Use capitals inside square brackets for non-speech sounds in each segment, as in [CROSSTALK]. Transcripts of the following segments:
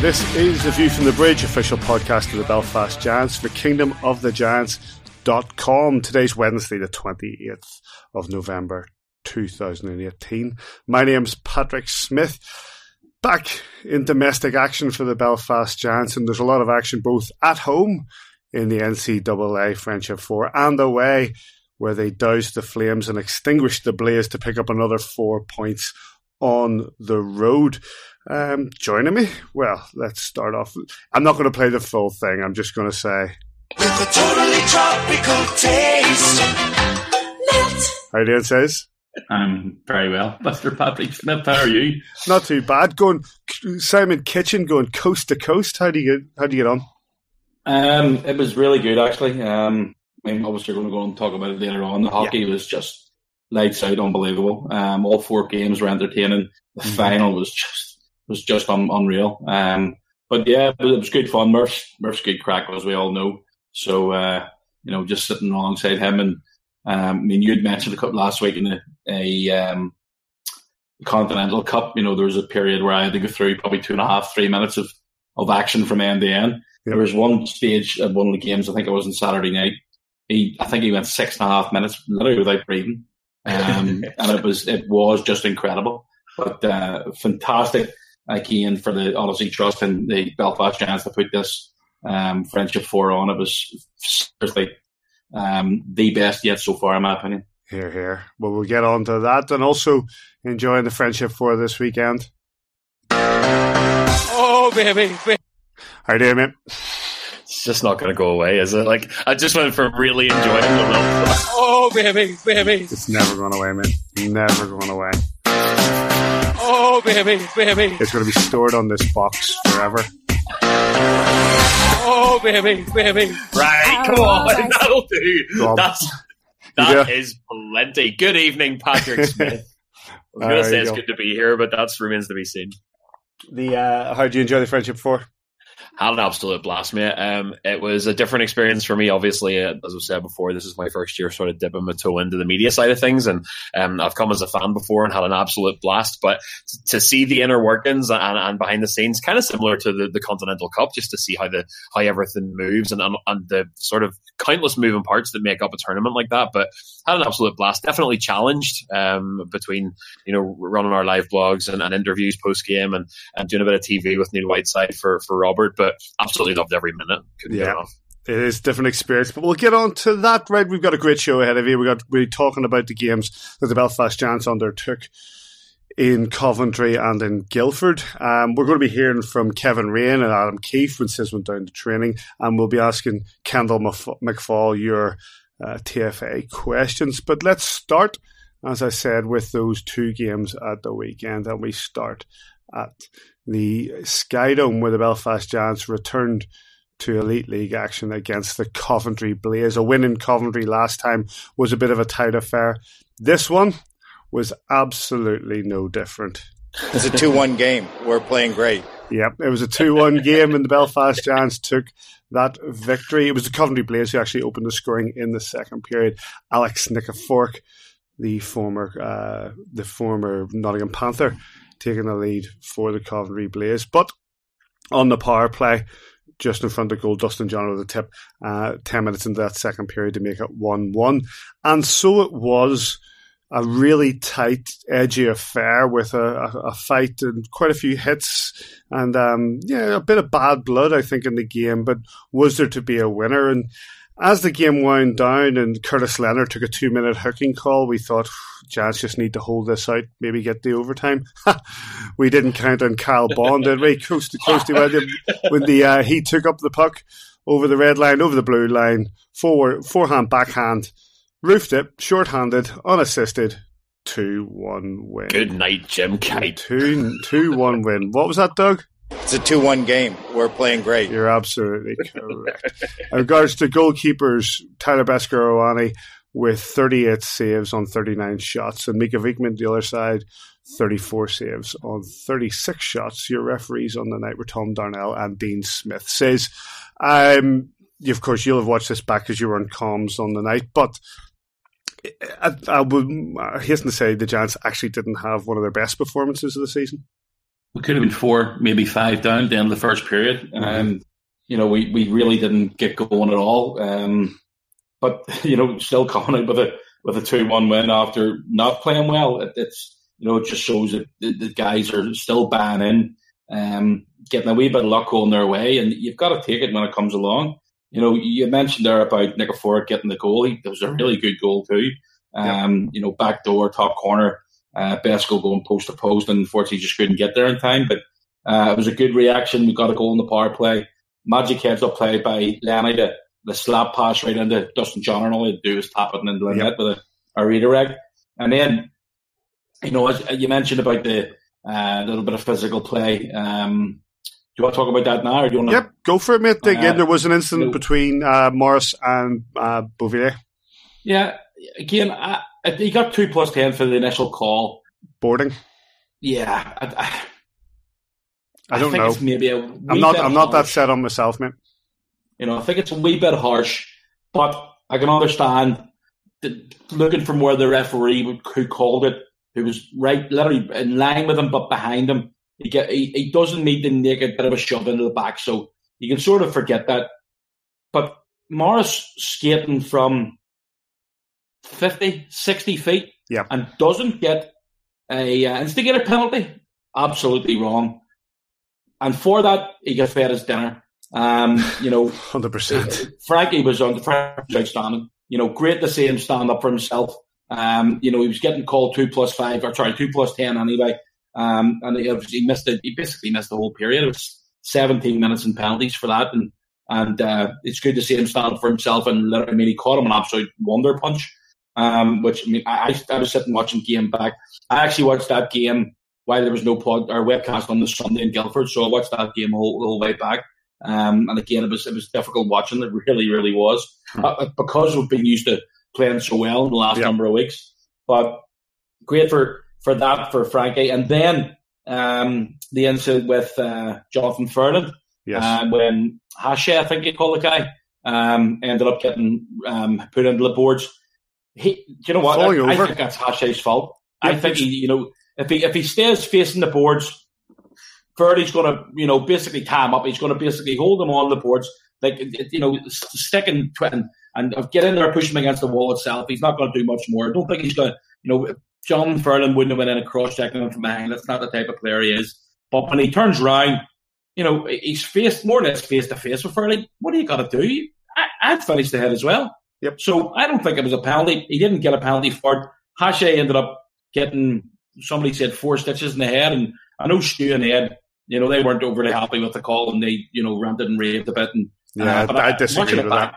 This is the View from the Bridge, official podcast of the Belfast Giants for Kingdom of the Giants.com. Today's Wednesday, the 28th of November 2018. My name's Patrick Smith. Back in domestic action for the Belfast Giants, and there's a lot of action both at home in the NCAA Friendship 4 and away, where they doused the flames and extinguished the blaze to pick up another four points on the road. Um, joining me? Well, let's start off. I'm not going to play the full thing. I'm just going to say. With a totally tropical taste. How you doing, Sis? I'm very well, [LAUGHS] Mr. Patrick Smith. How are you? Not too bad. Going Simon Kitchen going coast to coast. How do you get? How do you get on? Um, it was really good actually. Um, I mean, obviously, we're going to go and talk about it later on. The hockey yeah. was just lights out, unbelievable. Um, all four games were entertaining. The mm-hmm. final was just was just un- unreal. Um, but yeah, it was good fun. Murph's, Murph's good crack, as we all know. So, uh, you know, just sitting alongside him. And um, I mean, you'd mentioned a couple last week in a, a um, Continental Cup, you know, there was a period where I had to go through probably two and a half, three minutes of, of action from end to end. Yep. There was one stage at one of the games, I think it was on Saturday night. He, I think he went six and a half minutes literally without breathing. Um, [LAUGHS] and it was, it was just incredible, but, uh, fantastic again for the Odyssey Trust and the Belfast Giants to put this um, Friendship 4 on. It was seriously um, the best yet so far, in my opinion. Here, here. Well, we'll get on to that and also enjoying the Friendship 4 this weekend. Oh, baby. baby. How you doing, mate? It's just not going to go away, is it? Like, I just went from really enjoying the real. Oh, baby, baby. It's never going away, man. Never going away. Oh, baby, baby. It's going to be stored on this box forever. Oh, baby, baby. Right, come on, that'll do. That's, that yeah. is plenty. Good evening, Patrick [LAUGHS] Smith. I was going to say it's go. good to be here, but that remains to be seen. The uh, how do you enjoy the friendship for? Had an absolute blast, mate. Um, it was a different experience for me. Obviously, uh, as I said before, this is my first year sort of dipping my toe into the media side of things, and um, I've come as a fan before and had an absolute blast. But to see the inner workings and, and behind the scenes, kind of similar to the, the Continental Cup, just to see how the how everything moves and, and, and the sort of countless moving parts that make up a tournament like that. But had an absolute blast. Definitely challenged um, between you know running our live blogs and, and interviews post game and, and doing a bit of TV with Neil Whiteside for for Robert, but absolutely loved every minute. Couldn't yeah. It is different experience, but we'll get on to that. Right, we've got a great show ahead of you. We got we're talking about the games that the Belfast Giants undertook in Coventry and in Guildford. Um, we're going to be hearing from Kevin Raine and Adam Keefe when Sis went down to training, and we'll be asking Kendall McFaull your uh, TFA questions. But let's start, as I said, with those two games at the weekend, and we start at the Skydome where the Belfast Giants returned to Elite League action against the Coventry Blaze. A win in Coventry last time was a bit of a tight affair. This one was absolutely no different. It's a 2 1 game. We're playing great. Yep, it was a 2 1 game, and the Belfast Giants took that victory. It was the Coventry Blaze who actually opened the scoring in the second period. Alex Nikiforuk, the former uh, the former Nottingham Panther, taking the lead for the Coventry Blaze. But on the power play, just in front of goal, Dustin Johner with a tip, uh, 10 minutes into that second period to make it 1 1. And so it was a really tight, edgy affair with a, a, a fight and quite a few hits and, um, yeah, a bit of bad blood, I think, in the game. But was there to be a winner? And as the game wound down and Curtis Leonard took a two minute hooking call, we thought Giants just need to hold this out, maybe get the overtime. [LAUGHS] we didn't count on Kyle Bond, did we? [LAUGHS] Coast to coast when, when the uh, he took up the puck over the red line, over the blue line, forward, forehand, backhand, roofed it, short-handed, unassisted, two-one win. Good night, Jim Kite. Two, two-one win. What was that, Doug? It's a 2 1 game. We're playing great. You're absolutely correct. In regards to goalkeepers, Tyler Beskorowany with 38 saves on 39 shots, and Mika Vikman, the other side, 34 saves on 36 shots. Your referees on the night were Tom Darnell and Dean Smith. Sis, um, of course, you'll have watched this back because you were on comms on the night, but I, I would hasten to say the Giants actually didn't have one of their best performances of the season. We could have been four, maybe five down at the end of the first period. Um, you know, we, we really didn't get going at all. Um, but [LAUGHS] you know, still coming out with a with a two one win after not playing well. It, it's you know, it just shows that the, the guys are still buying in, um, getting a wee bit of luck on their way, and you've got to take it when it comes along. You know, you mentioned there about Nick Ford getting the goal. He, that was a really good goal too. Um, You know, back door, top corner, uh, goal going post to post, and unfortunately just couldn't get there in time. But uh, it was a good reaction. We got a goal in the power play. Magic heads up play by Lenny, the, the slap pass right into Dustin Johner, and all he had to do was tap it into the net with a, a redirect. And then, you know, as you mentioned about the uh, little bit of physical play. Um, do you want to talk about that now, or do you want to? Yep, go for it, mate. Dig Uh. There was an incident no. between uh, Morris and uh, Beauvillier. Yeah, again, I, I, he got two plus ten for the initial call. Boarding. Yeah, I, I, I don't think know. It's maybe a I'm not. I'm not that set on myself, mate. You know, I think it's a wee bit harsh, but I can understand the, looking from where the referee who called it, who was right, literally in line with him, but behind him, he get he, he doesn't need the naked bit of a shove into the back, so you can sort of forget that. But Morris skating from 50, 60 feet, Yeah. and doesn't get a uh, instigator penalty, absolutely wrong. And for that, he gets fed his dinner. Um, you know, [LAUGHS] Hundred percent. Frankie was on the outstanding. You know, great to see him stand up for himself. Um, you know, he was getting called two plus five, or sorry, two plus ten anyway. Um, and he, he missed it. He basically missed the whole period. It was 17 minutes in penalties for that, and and uh, it's good to see him stand up for himself. And let- I mean, he caught him an absolute wonder punch. Um, which I mean, I, I was sitting watching game back. I actually watched that game while there was no pod or webcast on the Sunday in Guildford, so I watched that game all the whole way back. Um, and again, it was it was difficult watching. It really, really was uh, because we've been used to playing so well in the last Yeah. number of weeks. But great for for that for Frankie, and then um, the incident with uh, Jonathan Ferland Yes. uh, when Hashe, I think you call the guy, um, ended up getting um, put into the boards. He, do you know what? I, I think that's Hashe's fault. Yeah, I think he, you know, if he if he stays facing the boards, Ferdy's going to, you know, basically tie him up. He's going to basically hold him on the boards, like you know, stick and and, and uh, get in there, push him against the wall itself. He's not going to do much more. I don't think he's going to, you know, John Ferland wouldn't have been in a cross checking him from behind. That's not the type of player he is. But when he turns round, you know, he's faced more or less face to face with Furley. What do you got to do? I, I'd finished ahead as well. Yep. So I don't think it was a penalty. He didn't get a penalty for it. Hashe ended up getting somebody said four stitches in the head, and I know Stu and Ed, you know, they weren't overly happy with the call, and they, you know, ranted and raved a bit. And Yeah, uh, but I disagree with back,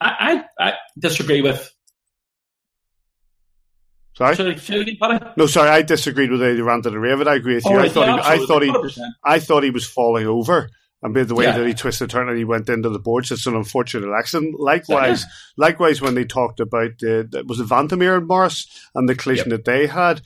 I, I, I disagree with. Sorry. Should, should I get No, sorry. I disagreed with the ranted and raved. I agree with you. I thought yeah, he, I thought he, 100%. I thought he was falling over. And by the way Yeah. that he twisted turn and he went into the boards, it's an unfortunate accident. Likewise, likewise when they talked about the, the was it Vandermeer and Morris and the collision that they had,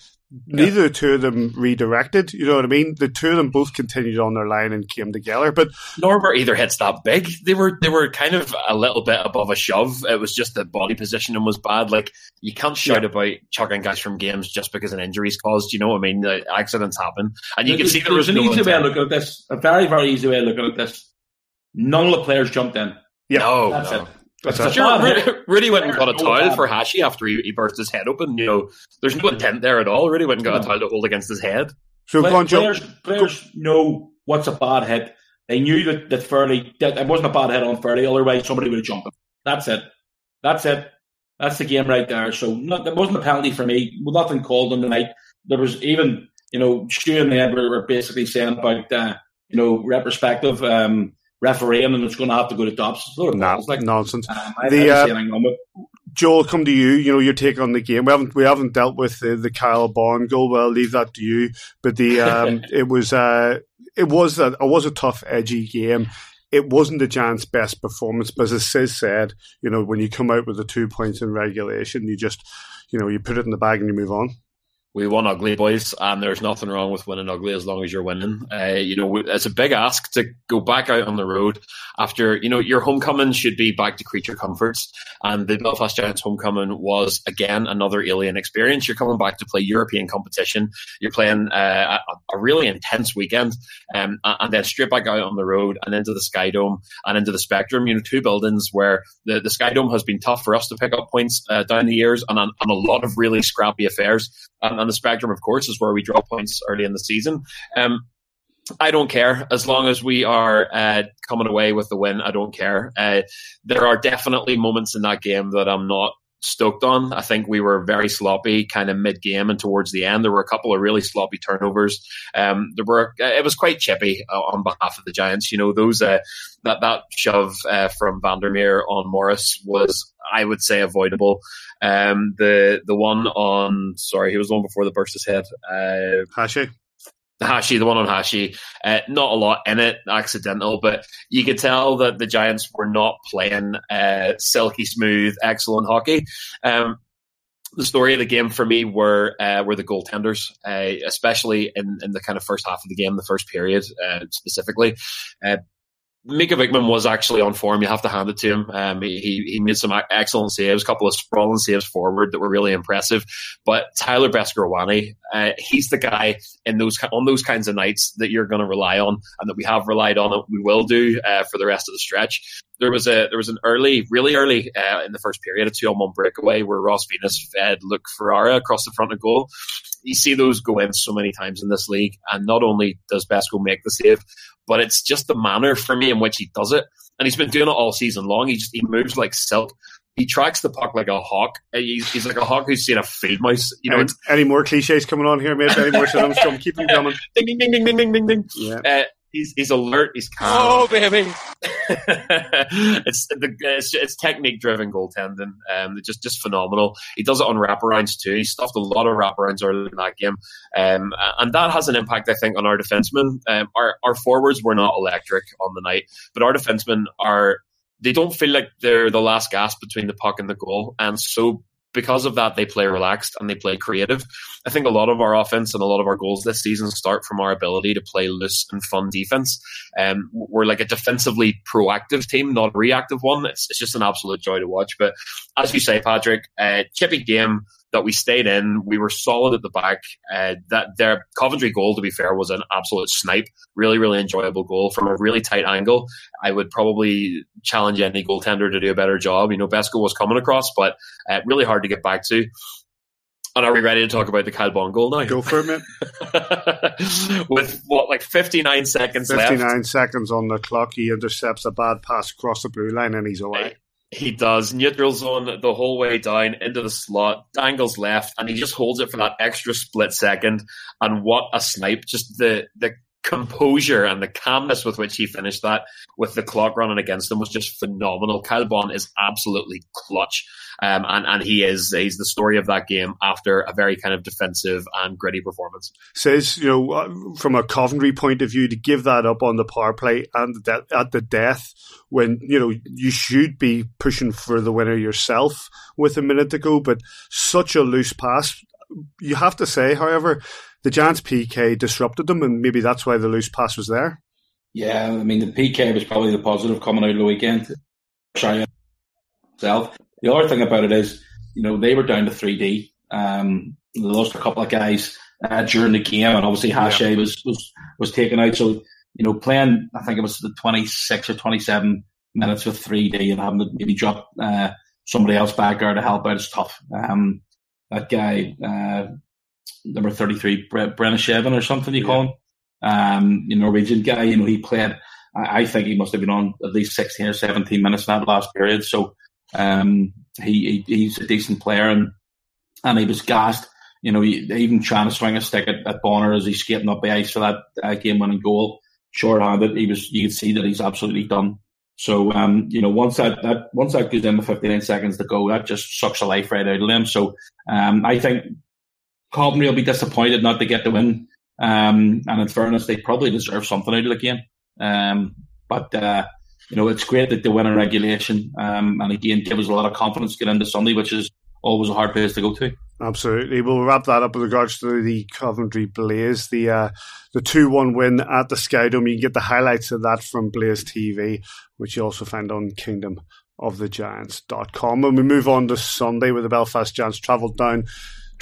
neither the two of them redirected. You know what I mean? The two of them both continued on their line and came together. But Nor were either hits that big. They were they were kind of a little bit above a shove. It was just the body positioning was bad. Like you can't shout about chucking guys from games just because an injury's caused. You know what I mean? The accidents happen, and you can see there was There's an no easy way of intent. looking at this. A very, very easy way of looking at this. None of the players jumped in. yeah, No, That's no. it. That's a Sure. Rudy, Rudy went and got a No towel for Hashi after he, he burst his head open. You know, there's no intent there at all. Rudy went and got a No. towel to hold against his head. so Play- go on, players, players know what's a bad hit. They knew that, that Furley, that it wasn't a bad hit on Furley, otherwise somebody would have jumped him. That's it. That's it. That's the game right there. So not, there wasn't a penalty for me. Nothing called on the night. There was even, you know, Stu and Ed were, were basically saying about, uh, you know, retrospective. Um, refereeing and it's going to have to go to tops. It's sort of Nah, like nonsense. um, The, uh, don't see anything wrong with it. Joel, come to you. You know your take on the game. We haven't we haven't dealt with the, the Kyle Bond goal. Well, I'll leave that to you. But the um, [LAUGHS] it was uh, it was a, it was a tough, edgy game. It wasn't the Giants' best performance, but as Sis said, you know when you come out with the two points in regulation, you just you know you put it in the bag and you move on. We won ugly, boys, and there's nothing wrong with winning ugly as long as you're winning. Uh, you know, it's a big ask to go back out on the road after, you know, your homecoming should be back to creature comforts, and the Belfast Giants homecoming was, again, another alien experience. You're coming back to play European competition. You're playing uh, a, a really intense weekend, um, and then straight back out on the road and into the Sky Dome and into the Spectrum, you know, two buildings where the, the Sky Dome has been tough for us to pick up points uh, down the years and on, a lot of really scrappy affairs. And, and the Spectrum, of course, is where we draw points early in the season. Um, I don't care as long as we are uh, coming away with the win. I don't care. Uh, there are definitely moments in that game that I'm not stoked on. I think we were very sloppy, kind of mid game and towards the end. There were a couple of really sloppy turnovers. Um, there were uh, it was quite chippy uh, on behalf of the Giants. You know those uh, that that shove uh, from Vandermeer on Morris was, I would say, avoidable. Um, the the one on sorry, he was the one before the burst his head. Uh, Hashi, Hashi, the one on Hashi, uh, not a lot in it, accidental, but you could tell that the Giants were not playing uh, silky smooth, excellent hockey. Um, the story of the game for me were uh, were the goaltenders, uh, especially in, in the kind of first half of the game, the first period uh, specifically. Mika Vickman was actually on form. You have to hand it to him. Um, he he made some excellent saves, a couple of sprawling saves forward that were really impressive. But Tyler Beskorowany, uh, he's the guy in those on those kinds of nights that you're going to rely on, and that we have relied on, and we will do uh, for the rest of the stretch. There was a there was an early, really early uh, in the first period, a two on one breakaway where Ross Venus fed Luke Ferrara across the front of goal you see those go in so many times in this league, and not only does Besco make the save, but it's just the manner for me in which he does it. And he's been doing it all season long. He just he moves like silk. He tracks the puck like a hawk. Uh, he's, he's like a hawk who's seen a field mouse. You know, any, any more cliches coming on here, mate? Any more synonyms coming? Keep them coming. ding, ding, ding, ding, ding, ding, ding, ding. Yeah. Uh, he's he's alert. He's calm. Oh, baby. [LAUGHS] it's the it's, it's technique driven goaltending. Um, just just phenomenal. He does it on wraparounds too. He stuffed a lot of wraparounds early in that game, um, and that has an impact, I think, on our defensemen. Um, our our forwards were not electric on the night, but our defensemen are. They don't feel like they're the last gasp between the puck and the goal, and so because of that, they play relaxed and they play creative. I think a lot of our offense and a lot of our goals this season start from our ability to play loose and fun defense. Um, we're like a defensively proactive team, not a reactive one. It's, it's just an absolute joy to watch. But as you say, Patrick, uh, chippy game that we stayed in. We were solid at the back. Uh, that their Coventry goal, to be fair, was an absolute snipe. Really, really enjoyable goal from a really tight angle. I would probably challenge any goaltender to do a better job. You know, Besco was coming across, but uh, really hard to get back to. And are we ready to talk about the Kyle Bond goal now? Go for it, mate. [LAUGHS] With what, like 59 seconds 59 left? seconds on the clock. He intercepts a bad pass across the blue line and he's away. He does. Neutral zone the whole way down into the slot, angles left, and he just holds it for that extra split second. And what a snipe. Just the, the composure and the calmness with which he finished that with the clock running against him was just phenomenal. Kyle Bond is absolutely clutch. Um, and, and he is, he's the story of that game after a very kind of defensive and gritty performance. Sis, you know, uh, from a Coventry point of view, to give that up on the power play and that at the death when, you know, you should be pushing for the winner yourself with a minute to go, but such a loose pass. You have to say, however, the Giants PK disrupted them, and maybe that's why the loose pass was there. Yeah, I mean, the PK was probably the positive coming out of the weekend. Try itself. The other thing about it is, you know, they were down to 3D. Um, they lost a couple of guys uh, during the game, and obviously Hache yeah. was, was was taken out. So, you know, playing, I think it was the 26 or 27 minutes with 3D and having to maybe drop uh, somebody else back there to help out is tough. Um, that guy, uh, number 33, Bre- Brenna Shevin or something you yeah. call him, um, the Norwegian guy, you know, he played, I, I, think he must have been on at least 16 or 17 minutes in that last period. So, um, he, he, he's a decent player and, and he was gassed, you know, he, even trying to swing a stick at, at Bonner as he's skating up the ice for that uh, game winning goal. short-handed. He was. You could see that he's absolutely done. So um, you know, once that, that once that goes in with 59 seconds to go, that just sucks the life right out of them. So um, I think Coventry will be disappointed not to get the win. Um, and in fairness, they probably deserve something out of the game. Um, but uh, you know, it's great that they win in regulation. Um, and again, give us a lot of confidence to get into Sunday, which is always a hard place to go to. Absolutely. We'll wrap that up with regards to the Coventry Blaze, the uh, the two one win at the Sky Dome. You can get the highlights of that from Blaze TV, which you also find on Kingdom of the Giants.com. And we move on to Sunday with the Belfast Giants travelled down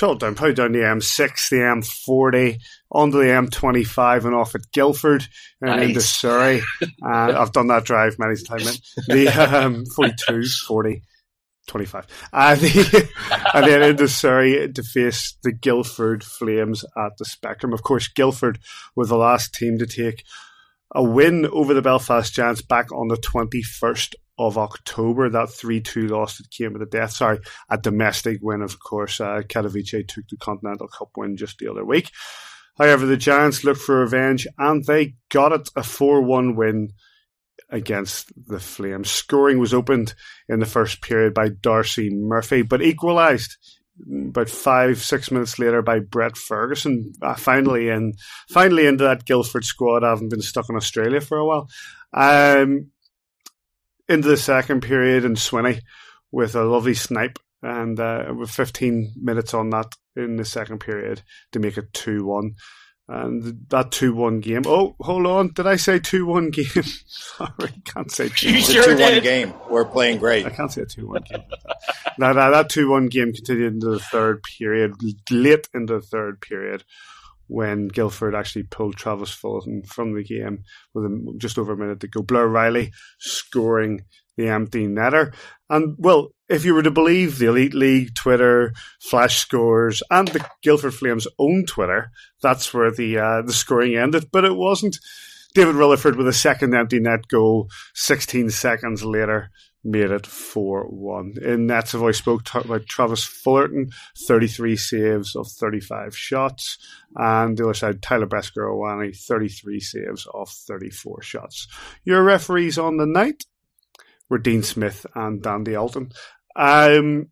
travelled down probably down the M6, the M40, onto the M25 and off at Guildford and nice. into Surrey. and I've done that drive many times. The um, 42, 40. 25. Uh, the, [LAUGHS] and then into Surrey to face the Guildford Flames at the Spectrum. Of course, Guildford were the last team to take a win over the Belfast Giants back on the 21st of October. That 3 2 loss that came with the death. Sorry, a domestic win, of course. Uh, Katowice took the Continental Cup win just the other week. However, the Giants looked for revenge and they got it a 4 1 win against the Flames. Scoring was opened in the first period by Darcy Murphy, but equalised about five, six minutes later by Brett Ferguson. Uh, finally in, finally into that Guildford squad. I haven't been stuck in Australia for a while. Um, into the second period and Swinney with a lovely snipe and uh, with 15 minutes on that in the second period to make it 2 1. And that 2 1 game. Oh, hold on. Did I say 2 1 game? [LAUGHS] Sorry, can't say 2 1. It's a 2 1 game. We're playing great. I can't say a 2 1 game. now, [LAUGHS] now, that 2 1 game continued into the third period, late into the third period, when Guildford actually pulled Travis Fullerton from the game with just over a minute to go. Blair Riley scoring the empty netter. And, well, if you were to believe the Elite League Twitter, Flash Scores, and the Guildford Flames' own Twitter, that's where the uh, the scoring ended. But it wasn't. David Rutherford with a second empty net goal 16 seconds later made it 4 1. In nets, I spoke about Travis Fullerton, 33 saves of 35 shots. And the other side, Tyler Bresker 33 saves of 34 shots. Your referees on the night were Dean Smith and Dandy Alton. Um,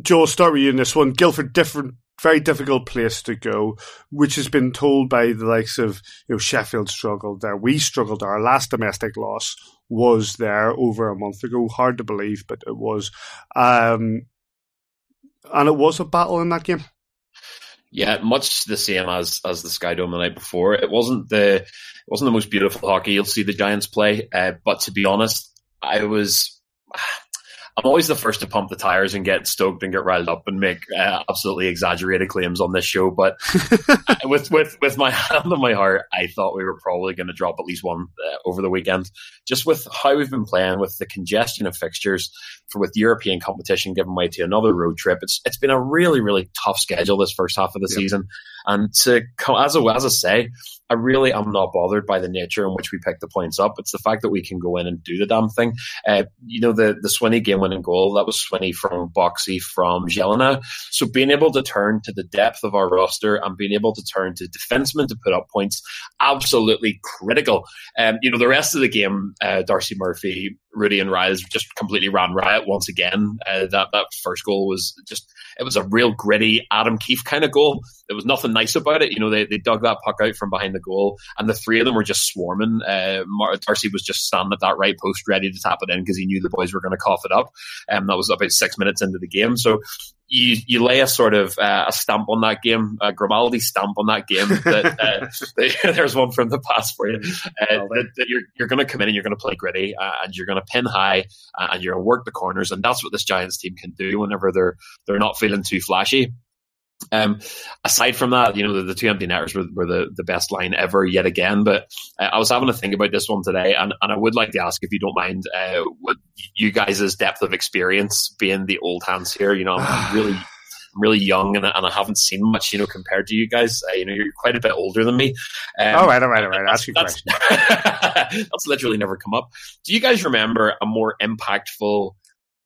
Joe, start with you in this one. Guildford, different, very difficult place to go, which has been told by the likes of you know Sheffield struggled there. We struggled. Our last domestic loss was there over a month ago. Hard to believe, but it was. Um, and it was a battle in that game. Yeah, much the same as as the Sky Dome the night before. It wasn't the it wasn't the most beautiful hockey you'll see the Giants play, uh, but to be honest, I was I'm always the first to pump the tires and get stoked and get riled up and make uh, absolutely exaggerated claims on this show. But [LAUGHS] with with with my [LAUGHS] hand on my heart, I thought we were probably going to drop at least one uh, over the weekend. Just with how we've been playing, with the congestion of fixtures, for with European competition giving way to another road trip, it's it's been a really really tough schedule this first half of the yep. season. And to as a, as I say, I really am not bothered by the nature in which we pick the points up. It's the fact that we can go in and do the damn thing. Uh, you know, the the Swinney game winning goal that was Swinney from Boxy from Jelena. So being able to turn to the depth of our roster and being able to turn to defensemen to put up points, absolutely critical. Um, you know, the rest of the game, uh, Darcy Murphy, Rudy, and Riles just completely ran riot once again. Uh, that that first goal was just it was a real gritty Adam Keefe kind of goal. There was nothing nice about it. You know, they, they dug that puck out from behind the goal, and the three of them were just swarming. Uh, Darcy was just standing at that right post, ready to tap it in because he knew the boys were going to cough it up. And um, that was about six minutes into the game. So you you lay a sort of uh, a stamp on that game, a Grimaldi stamp on that game. That uh, [LAUGHS] [LAUGHS] there's one from the past for you. Uh, that, that, you're you're going to come in and you're going to play gritty uh, and you're going to pin high uh, and you're going to work the corners and that's what this Giants team can do whenever they're they're not feeling too flashy. Um, aside from that, you know, the, the two empty netters were, were, the, the best line ever yet again. But uh, I was having to think about this one today, and, and I would like to ask if you don't mind, uh, what you guys' depth of experience being the old hands here. You know, I'm really. [SIGHS] I'm really young and, and I haven't seen much, you know, compared to you guys. Uh, you know, you're quite a bit older than me. Um, all right, all right, all right. Ask your question. [LAUGHS] that's literally never come up. Do you guys remember a more impactful,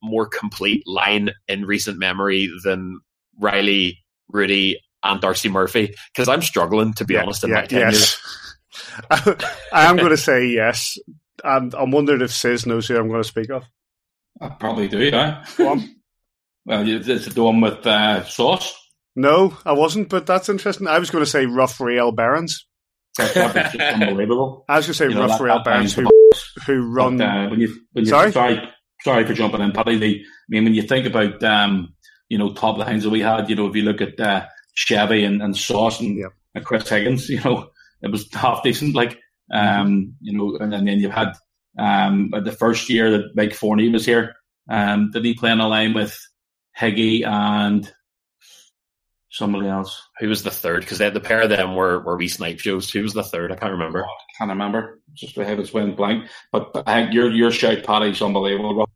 more complete line in recent memory than Riley Rudy, and Darcy Murphy because I'm struggling to be yeah, honest in yeah, my tenure. Yes. [LAUGHS] I am going to say yes, and I'm wondering if Sis knows who I'm going to speak of. I probably do, yeah. Well, you- it's the one with uh, sauce. No, I wasn't, but that's interesting. I was going to say Rough Rail Barons. That, that was just unbelievable. [LAUGHS] I was going to say You know, Rough that- Rail that Barons who, [LAUGHS] who run. But, uh, when you, when you, Sorry? sorry, sorry, for jumping in, Paddy. The, I mean, when you think about um, you know top lines that we had, you know, if you look at uh, Chevy and, and Sauce and, Yep. and Chris Higgins, [LAUGHS] you know, it was half decent. Like, um, you know, and, and then you had um, the first year that Mike Forney was here. Um, did he play on a line with Higgy and somebody else? Who was the third? Because the pair of them were, were wee snipe shows. Who was the third? I can't remember. i Can't remember. Just my head is went blank. But I think your your shout, Paddy's unbelievable.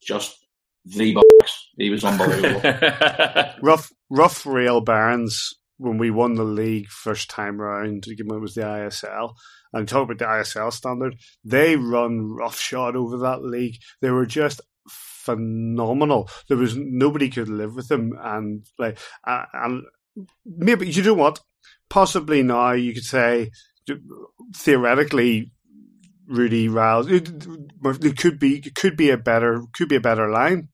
Just the box. He was unbelievable. [LAUGHS] Rough Rough Rail Barons when we won the league first time round, when it was the ISL. And talk about the ISL standard, they run roughshod over that league. They were just phenomenal. There was nobody could live with them, and like, uh, and maybe you know what? Possibly now you could say theoretically. Rudy Riles, it, it could be it could be a better could be a better line,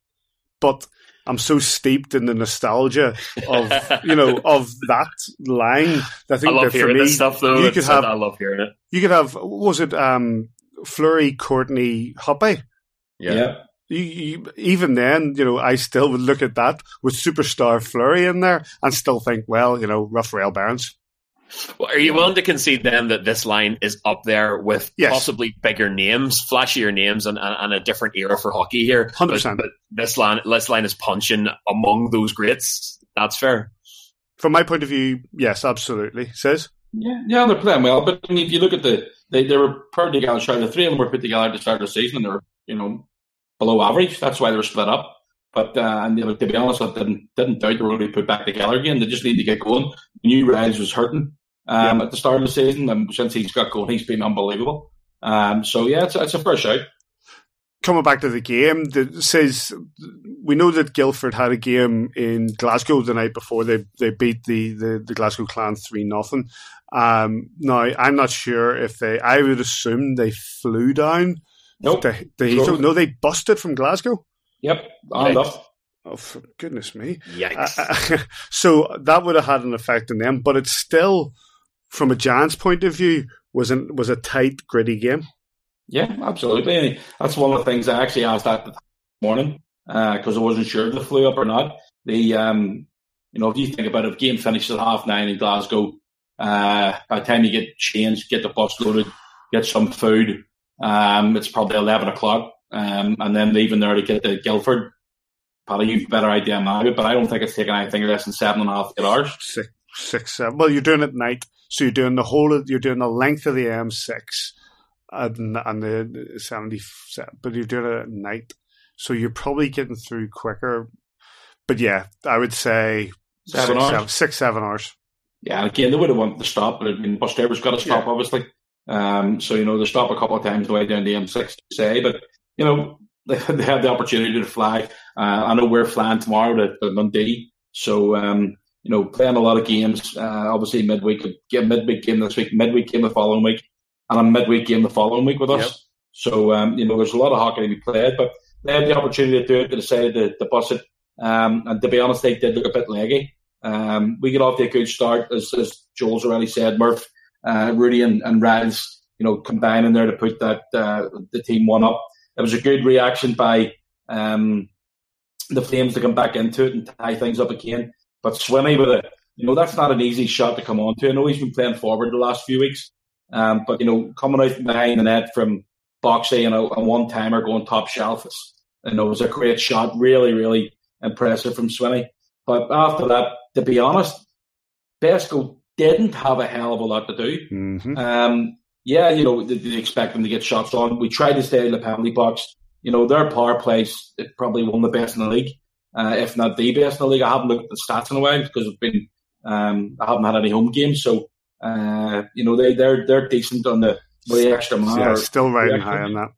but I'm so steeped in the nostalgia of [LAUGHS] you know of that line. that I I love that for hearing me, this stuff, though. you could have I love hearing it. you could have was it um Fleury, Courtney, Hoppe. Yeah. You, you, even then, you know, I still would look at that with superstar Fleury in there and still think, well, you know, rough rail Barons. Well, are you willing to concede then that this line is up there with Yes. possibly bigger names, flashier names, and, and, and a different era for hockey here? 100%. But, but this line, this line is punching among those greats. That's fair. From my point of view, yes, absolutely. Sis yeah, yeah, they're playing well. But I mean, if you look at the, they, they were put together. Sorry, the three of them were put together at the start of the season, and they're you know, below average. That's why they were split up. But uh, and you know, to be honest, I didn't didn't doubt they were going to be put back together again. They just need to get going. Knew Riles was hurting um, at the start of the season, and since he's got going, he's been unbelievable. Um, so yeah, it's, it's a fair shout. coming back to the game, that says we know that Guildford had a game in Glasgow the night before they they beat the the, the Glasgow Clan three nothing. Um, now I'm not sure if they. I would assume they flew down. Nope. To, to. Heathrow. No, they busted from Glasgow. Yep, on Yikes. up. Oh, for goodness me! Yikes. Uh, [LAUGHS] so that would have had an effect on them, but it's still, from a Giants point of view, was an, was a tight, gritty game. Yeah, absolutely. That's one of the things I actually asked that morning because I wasn't sure if they flew up or not. The um, you know, if you think about it, if game finishes at half nine in Glasgow, uh, by the time you get changed, get the bus loaded, get some food, um, it's probably eleven o'clock, um, and then leaving there to get to Guildford. Probably you've a better idea now, but I don't think it's taking anything less than seven and a half eight hours. six, six, seven. Well, you're doing it at night, so you're doing the whole. Of, you're doing the length of the M6 and, and the seventy, but you're doing it at night, so you're probably getting through quicker. But yeah, I would say Seven six, hours? seven, six, seven hours. Yeah, again, they would have wanted to stop, but I mean, bus driver's got to stop, Yeah. obviously. Um, so, you know, they stop a couple of times the way down the M6, to say, but, you know, [LAUGHS] they, they have the opportunity to fly. Uh, I know we're flying tomorrow to, to Dundee. So, um, you know, playing a lot of games, uh, obviously midweek, get midweek game this week, midweek game the following week, and a midweek game the following week with us. Yep. So, um, you know, there's a lot of hockey to be played, but they had the opportunity to do it. They decided to, to bus it. Um, and to be honest, they did look a bit leggy. Um, we get off to a good start, as, as Joel's already said. Murph, uh, Rudy, and, and Riles, you know, combining there to put that uh, the team one up. It was a good reaction by um, the Flames to come back into it and tie things up again. But Swinney with it, you know, that's not an easy shot to come on to. I know he's been playing forward the last few weeks, um, but you know, coming out behind the net from Boxy and a, one timer going top shelf, it's, you know, it was a great shot. Really, really impressive from Swinney. But after that, to be honest, Besco didn't have a hell of a lot to do. Mm-hmm. Um, yeah, you know, they, they expect them to get shots on. We tried to stay in the penalty box. You know, their power plays is probably one of the best in the league, uh, if not the best in the league. I haven't looked at the stats in a while because I've been, um, I haven't had any home games. So, uh, you know, they, they're, they're decent on the, with the extra man. Yeah, still riding high on that.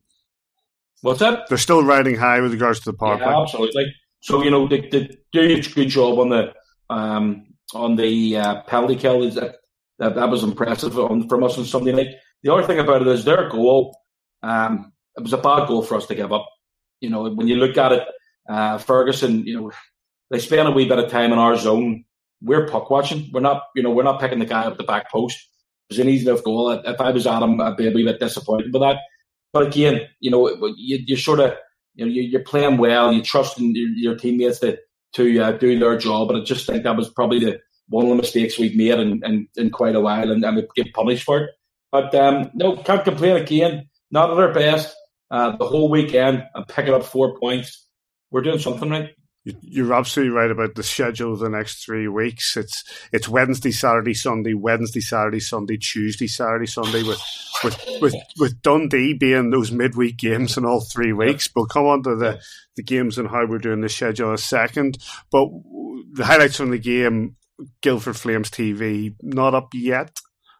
What's that? They're still riding high with regards to the power yeah, play. absolutely. So you know, they, they do a good job on the um, on the uh, penalty kill. Is that that, that was impressive on, from us on Sunday night. The other thing about it is their goal. Um, it was a bad goal for us to give up. You know, when you look at it, uh, Ferguson, you know, they spend a wee bit of time in our zone. We're puck watching. We're not, you know, we're not picking the guy up the back post. It was an easy enough goal. If I was Adam, I'd be a wee bit disappointed with that. But again, you know, you, you sort of, you know, you're playing well. You trust in your, your teammates to to uh, do their job. And I just think that was probably the one of the mistakes we've made in, in, in quite a while, and, and we get punished for it. But um, no, can't complain again. Not at our best. Uh, the whole weekend and picking up four points. We're doing something right. You're absolutely right about the schedule of the next three weeks. It's it's Wednesday, Saturday, Sunday, Wednesday, Saturday, Sunday, Tuesday, Saturday, Sunday, with with with, with Dundee being those midweek games in all three weeks. We'll come on to the, the games and how we're doing the schedule in a second. But the highlights from the game, Guildford Flames TV, not up yet.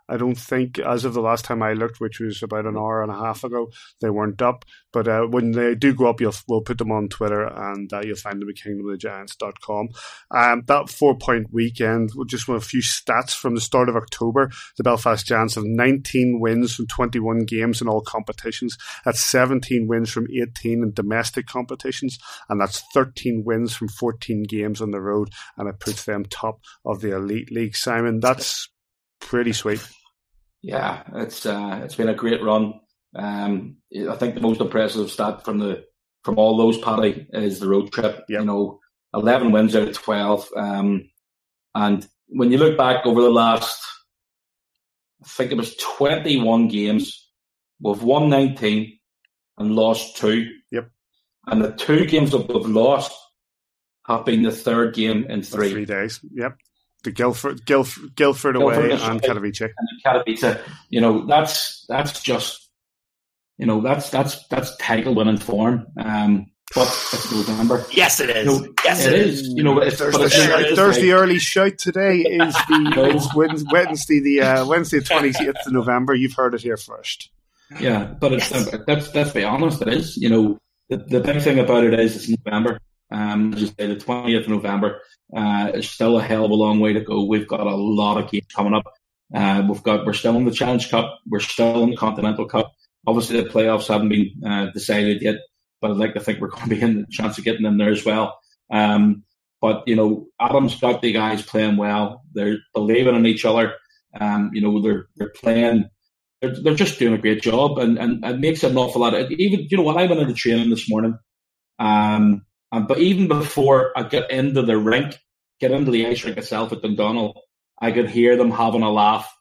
I don't think, as of the last time I looked, which was about an hour and a half ago, they weren't up. But uh, when they do go up, you'll, we'll put them on Twitter and uh, you'll find them at kingdomofthegiants.com. Um, that four point weekend, just want a few stats from the start of October. The Belfast Giants have 19 wins from 21 games in all competitions. That's 17 wins from 18 in domestic competitions. And that's 13 wins from 14 games on the road. And it puts them top of the Elite League. Simon, that's pretty sweet. Yeah, it's uh, it's been a great run. Um, I think the most impressive stat from the from all those, Paddy, is the road trip. Yep. You know, eleven wins out of twelve. Um, and when you look back over the last, I think it was twenty-one games, we've won nineteen and lost two. Yep. And the two games that we've lost have been the third game in three. Three days. Yep the Guilford, Guildford, Guildford away Guildford and Katowice. And Katowice, you know, that's that's just, you know, that's that's that's title winning form. Um, but it's November. Yes, it is. You know, yes, it, it is. is. You know, it's, there's, the, shout, there's the early shout today. Is the [LAUGHS] Wednesday, the uh, Wednesday twentieth of November. You've heard it here first. Yeah, but it's yes. that's let's be honest. It is. You know, the, the big thing about it is it's November. Um, just say the twentieth of November. Uh, it's still a hell of a long way to go. We've got a lot of games coming up. Uh, we've got we're still in the Challenge Cup. We're still in the Continental Cup. Obviously, the playoffs haven't been uh, decided yet, but I'd like to think we're [LAUGHS] going to be in the chance of getting in there as well. Um, but you know, Adam's got the guys playing well. They're believing in each other. Um, you know, they're they're playing. They're, they're just doing a great job, and, and it makes an awful lot. Of, even you know, when I went into training this morning, um, um, but even before I get into the rink, get into the ice rink itself at Dundonald, I could hear them having a laugh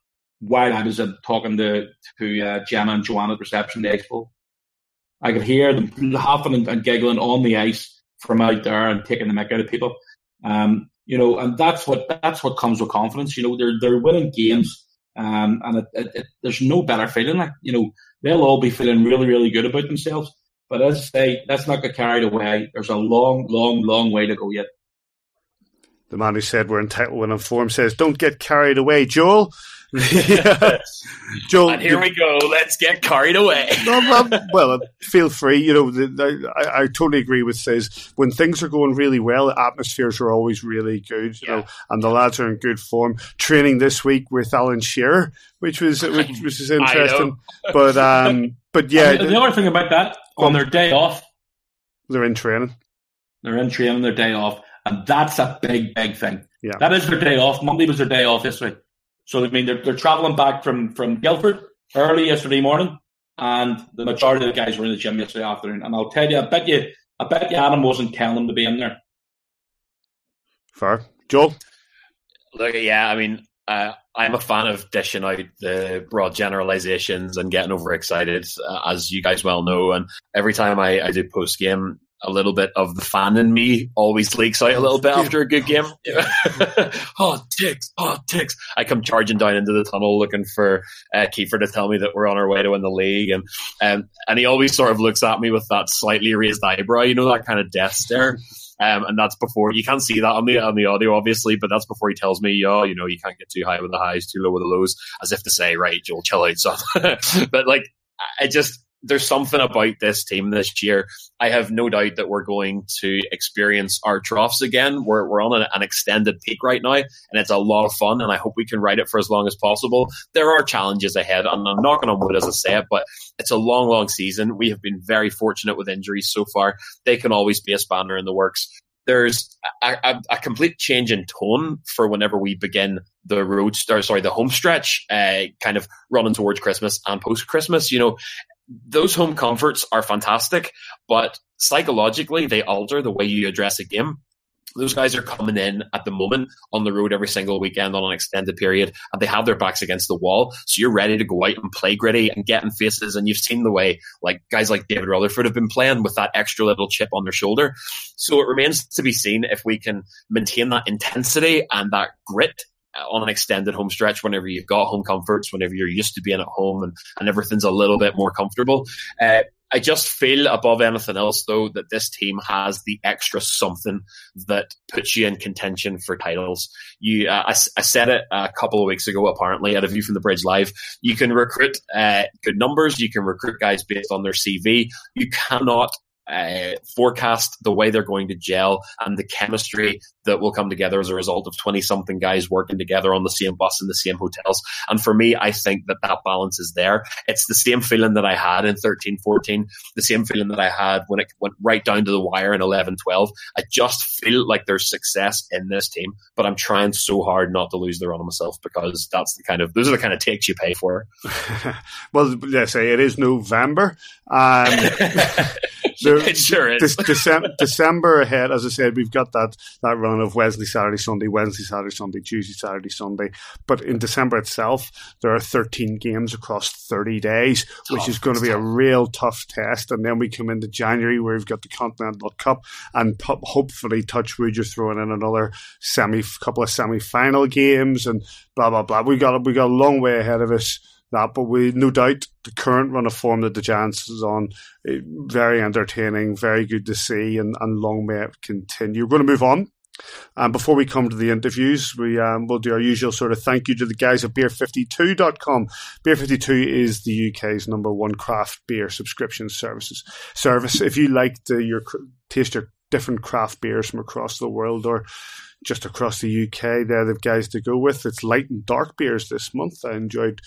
while I was uh, talking to to uh, Gemma and Joanna at reception the expo. I could hear them laughing and, and, giggling on the ice from out there and taking the mick out of people. Um, you know, and that's what that's what comes with confidence. You know, they're they're winning games, um, and it, it, it, there's no better feeling. Like you know, they'll all be feeling really really good about themselves. But as I say, let's not get carried away. There's a long, long, long way to go yet. The man who said we're in title winning form says, "Don't get carried away, Joel." [LAUGHS] Joel, and here we go. Let's get carried away. [LAUGHS] well, feel free. You know, the, the, I, I, totally agree with Sis when things are going really well, atmospheres are always really good. You yeah. know, and the lads are in good form. Training this week with Alan Shearer, which was [LAUGHS] which, which is interesting. but um, but yeah, the, the other thing about that on their day off, they're in training. They're in training on their day off, and that's a big, big thing. Yeah, that is their day off. Monday was their day off yesterday, so I mean they're they're traveling back from from Guildford early yesterday morning, and the majority of the guys were in the gym yesterday afternoon. And I'll tell you, I bet you, I bet you, Adam wasn't telling them to be in there. Fair, Joel. Look, yeah, I mean, uh, I'm a fan of dishing out the broad generalizations and getting overexcited, uh, as you guys well know. And every time I, I do post game, a little bit of the fan in me always leaks out a little bit after a good game. [LAUGHS] oh, [LAUGHS] ticks! Oh, ticks! I come charging down into the tunnel looking for uh, Kiefer to tell me that we're on our way to win the league, and um, and he always sort of looks at me with that slightly raised eyebrow, you know, that kind of death stare. Um, and that's before you can't see that on the on the audio, obviously, but that's before he tells me, "Oh, you know, you can't get too high with the highs, too low with the lows," as if to say, "Right, Joel, chill out, son." [LAUGHS] but like, I just there's something about this team this year. I have no doubt that we're going to experience our troughs again. We're, we're on an, extended peak right now, and it's a lot of fun, and I hope we can ride it for as long as possible. There are challenges ahead, and I'm not going to wood as I say it, but it's a long, long season. We have been very fortunate with injuries so far. They can always be a spanner in the works there's a, a, a, complete change in tone for whenever we begin the road, or sorry, the home stretch, uh, kind of running towards Christmas and post Christmas. You know, those home comforts are fantastic, but psychologically they alter the way you address a game. Those guys are coming in at the moment on the road every single weekend on an extended period, and they have their backs against the wall. So you're ready to go out and play gritty and get in faces. And you've seen the way like guys like David Rutherford have been playing with that extra little chip on their shoulder. So it remains to be seen if we can maintain that intensity and that grit on an extended home stretch whenever you've got home comforts, whenever you're used to being at home and, and everything's a little bit more comfortable. Uh, I just feel above anything else, though, that this team has the extra something that puts you in contention for titles. You, uh, I, I, said it a couple of weeks ago, apparently, at a View from the Bridge Live. You can recruit uh, good numbers. You can recruit guys based on their CV. You cannot uh, forecast the way they're going to gel and the chemistry that will come together as a result of 20 something guys working together on the same bus in the same hotels. And for me, I think that that balance is there. It's the same feeling that I had in 13, 14, the same feeling that I had when it went right down to the wire in 11, 12. I just feel like there's success in this team, but I'm trying so hard not to lose the run on myself because that's the kind of, those are the kind of takes you pay for. [LAUGHS] well, let's say it is November. Um, [LAUGHS] [LAUGHS] it sure is. December, [LAUGHS] December ahead, as I said, we've got that that run of Wednesday, Saturday, Sunday, Wednesday, Saturday, Sunday, Tuesday, Saturday, Sunday. But in December itself, there are 13 games across 30 days, which tough, is going to be tough. a real tough test. And then we come into January where we've got the Continental Cup, and hopefully, touch wood, you're throwing in another semi, couple of semi-final games, and blah blah blah. We got we got a long way ahead of us that. But we no doubt the current run of form that the Giants is on, eh, very entertaining, very good to see, and, and long may it continue. We're going to move on. And before we come to the interviews, we um, will do our usual sort of thank you to the guys at beer52.com. Beer52 is the UK's number one craft beer subscription services service. If you like to your taste your different craft beers from across the world or just across the UK, they're the guys to go with. It's light and dark beers this month. I enjoyed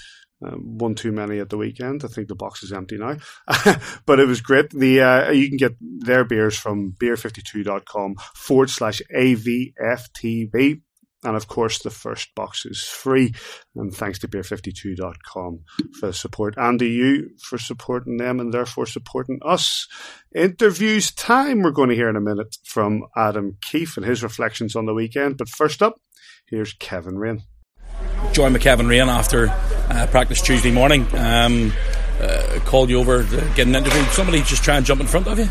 um, one too many at the weekend. I think the box is empty now, [LAUGHS] but it was great. The uh, you can get their beers from beer52.com forward slash AVFTB. And of course, the first box is free. And thanks to beer52.com for the support. And to you for supporting them and therefore supporting us. Interviews time. We're going to hear in a minute from Adam Keefe and his reflections on the weekend. But first up, here's Kevin Raine joined McKevin Raine after uh, practice Tuesday morning. Um, uh, called you over to get an interview. Somebody just try and jump in front of you.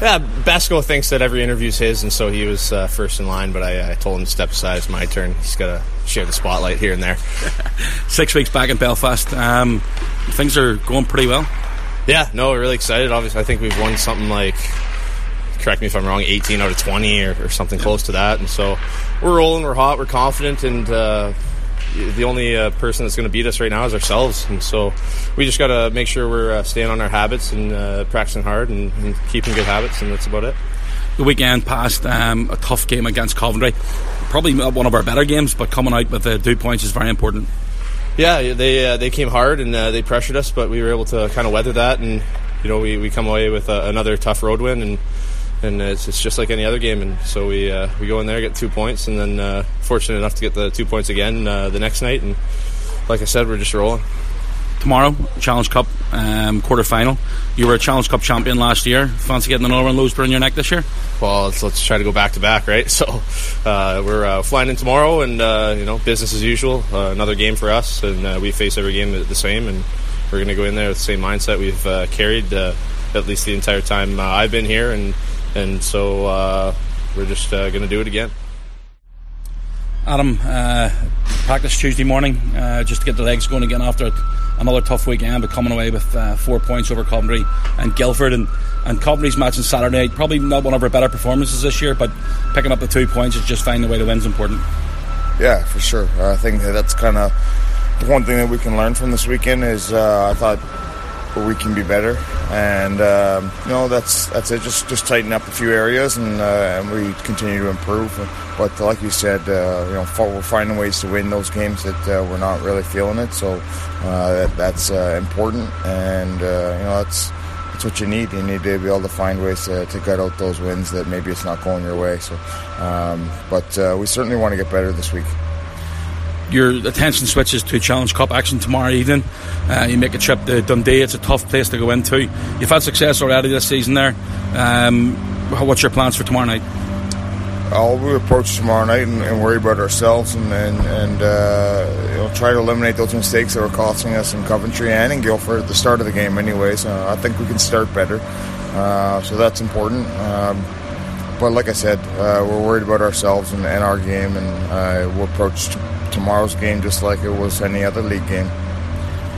Yeah, Basco thinks that every interview is his, and so he was uh, first in line. But I, I, told him to step aside. It's my turn. He's got to share the spotlight here and there. [LAUGHS] Six weeks back in Belfast, um, things are going pretty well. Yeah, no, really excited. Obviously, I think we've won something like correct me if I'm wrong, 18 out of 20 or, or something close to that. And so we're rolling, we're hot, we're confident, and uh, the only uh, person that's going to beat us right now is ourselves. And so we just got to make sure we're uh, staying on our habits and uh, practicing hard and, and, keeping good habits, and that's about it. The weekend passed um, a tough game against Coventry. Probably one of our better games, but coming out with the two points is very important. Yeah, they uh, they came hard and uh, they pressured us, but we were able to kind of weather that, and you know we, we come away with uh, another tough road win and and it's, it's just like any other game. And so we uh, we go in there, get two points, and then uh, fortunate enough to get the two points again uh, the next night. And like I said, we're just rolling. Tomorrow, Challenge Cup um, quarter final. You were a Challenge Cup champion last year. Fancy getting another one of those in your neck this year? Well, let's, let's try to go back to back, right? [LAUGHS] So uh, we're uh, flying in tomorrow, and uh, you know, business as usual. another game for us, and we face every game the same, and we're going to go in there with the same mindset we've carried at least the entire time I've been here, and and so uh, we're just uh, going to do it again. Adam, uh, practice Tuesday morning uh, just to get the legs going again after another tough weekend, but coming away with uh, four points over Coventry and Guildford. And, and Coventry's match on Saturday probably not one of our better performances this year, but picking up the two points is just finding a way to win is important. Yeah, for sure. I think that's kind of one thing that we can learn from this weekend is uh, I thought we can be better, and um, you know that's that's it. Just just tighten up a few areas, and, uh, and we continue to improve. But like you said, uh, you know we're finding ways to win those games that uh, we're not really feeling it. So uh, that, that's uh, important, and uh, you know that's that's what you need. You need to be able to find ways to, to gut out those wins that maybe it's not going your way. So, um, but we certainly want to get better this week your attention switches to Challenge Cup action tomorrow evening. Uh, you make a trip to Dundee. It's a tough place to go into. You've had success already this season there. Um, what's your plans for tomorrow night? Oh, we approach tomorrow night and, and, worry about ourselves and and, and uh, you know, try to eliminate those mistakes that were costing us in Coventry and in Guildford at the start of the game. Anyways, I think we can start better, uh, so that's important. Um, but like I said, uh, we're worried about ourselves and, and our game, and uh, we'll approach tomorrow's game just like it was any other league game.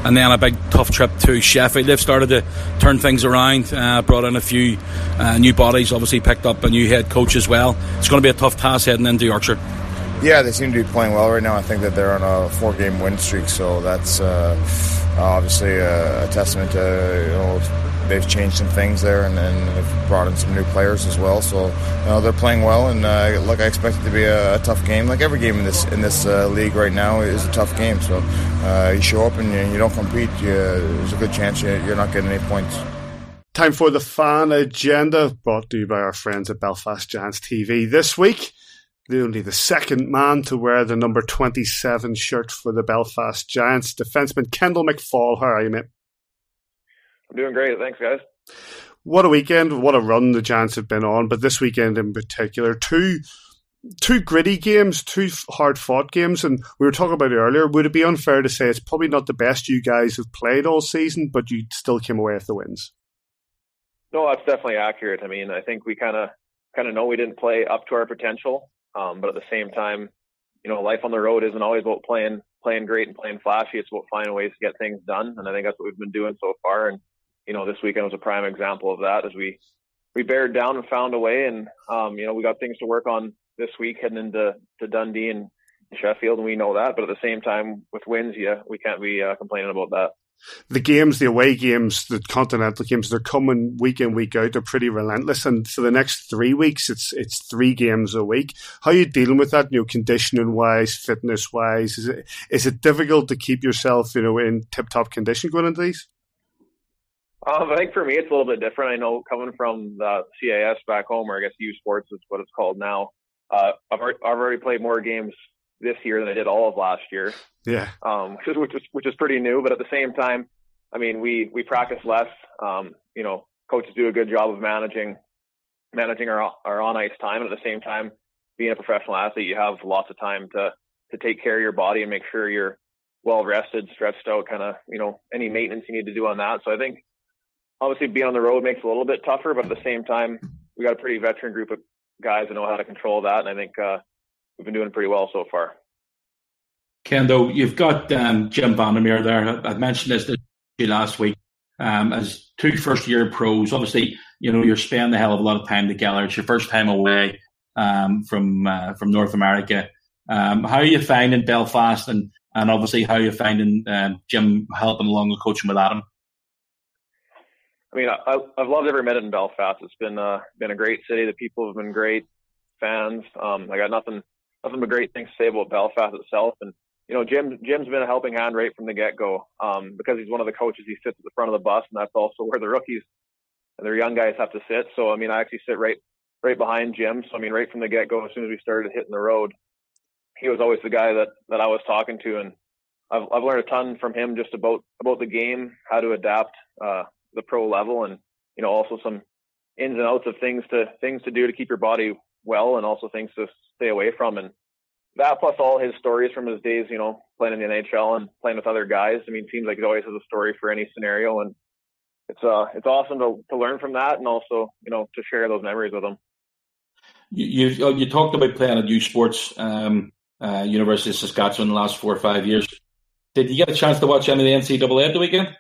And then a big tough trip to Sheffield. They've started to turn things around, uh, brought in a few uh, new bodies, obviously picked up a new head coach as well. It's going to be a tough task heading into Yorkshire. Yeah, they seem to be playing well right now. I think that they're on a four-game win streak, so that's uh, obviously a, a, testament to you know they've changed some things there and, and they've brought in some new players as well. So you know, they're playing well, and uh, look, I expect it to be a, a, tough game. Like every game in this in this uh, league right now is a tough game. So uh, you show up and you, you don't compete, you, there's a good chance you, you're not getting any points. Time for the fan agenda, brought to you by our friends at Belfast Giants TV. This week, only the second man to wear the number 27 shirt for the Belfast Giants, defenseman Kendall McFaull. How are you, mate? I'm doing great. Thanks, guys. What a weekend! What a run the Giants have been on. But this weekend in particular, two two gritty games, two hard fought games, and we were talking about it earlier. Would it be unfair to say it's probably not the best you guys have played all season, but you still came away with the wins? No, that's definitely accurate. I mean, I think we kind of kind of know we didn't play up to our potential, um, but at the same time, you know, life on the road isn't always about playing playing great and playing flashy. It's about finding ways to get things done, and I think that's what we've been doing so far. And you know, this weekend was a prime example of that as we we bared down and found a way, and um, you know, we got things to work on this week heading into to Dundee and Sheffield, and we know that. But at the same time, with wins, yeah, we can't be uh, complaining about that. The games, the away games, the continental games, they're coming week in, week out. They're pretty relentless, and for the next three weeks, it's it's three games a week. How are you dealing with that? You know, conditioning wise, fitness wise, is it is it difficult to keep yourself, you know, in tip top condition going into these? Um, I think for me, it's a little bit different. I know coming from the CIS back home, or I guess U Sports is what it's called now. Uh, I've, already, I've already played more games this year than I did all of last year. Yeah. Um, which is, [LAUGHS] which is, which is pretty new, but at the same time, I mean, we, we practice less. Um, you know, coaches do a good job of managing, managing our, our on ice time. And at the same time, being a professional athlete, you have lots of time to, to take care of your body and make sure you're well rested, stretched out, kind of, you know, any maintenance you need to do on that. So I think obviously being on the road makes it a little bit tougher, but at the same time, we got a pretty veteran group of guys that know how to control that, and I think uh, we've been doing pretty well so far. Kendo, you've got um, Jim Vandermeer there. I mentioned this to you last week. Um, as two first year pros, obviously, you know, you're spending a hell of a lot of time together. It's your first time away um, from uh, from North America. Um, how are you finding Belfast and, and obviously how are you finding um, Jim helping along with coaching with Adam? I mean, I, I've loved every minute in Belfast. It's been uh, been a great city. The people have been great fans. Um, I got nothing nothing but great things to say about Belfast itself. And you know, Jim Jim's been a helping hand right from the get go. Um, because he's one of the coaches. He sits at the front of the bus, and that's also [LAUGHS] where the rookies and their young guys have to sit. So I mean, I actually sit right right behind Jim. So I mean, right from the get go, as soon as we started hitting the road, he was always the guy that that I was talking to, and I've I've learned a ton from him just about about the game, how to adapt. Uh, the pro level and you know also some ins and outs of things to things to do to keep your body well and also things to stay away from. And that plus all his stories from his days you know playing in the NHL and playing with other guys. I mean seems like he always has a story for any scenario. And it's uh it's awesome to to learn from that and also you know to share those memories with him. You you, uh, you talked about playing at U Sports um uh, University of Saskatchewan the last four or five years. Did you get a chance to watch any of the NCAA at the weekend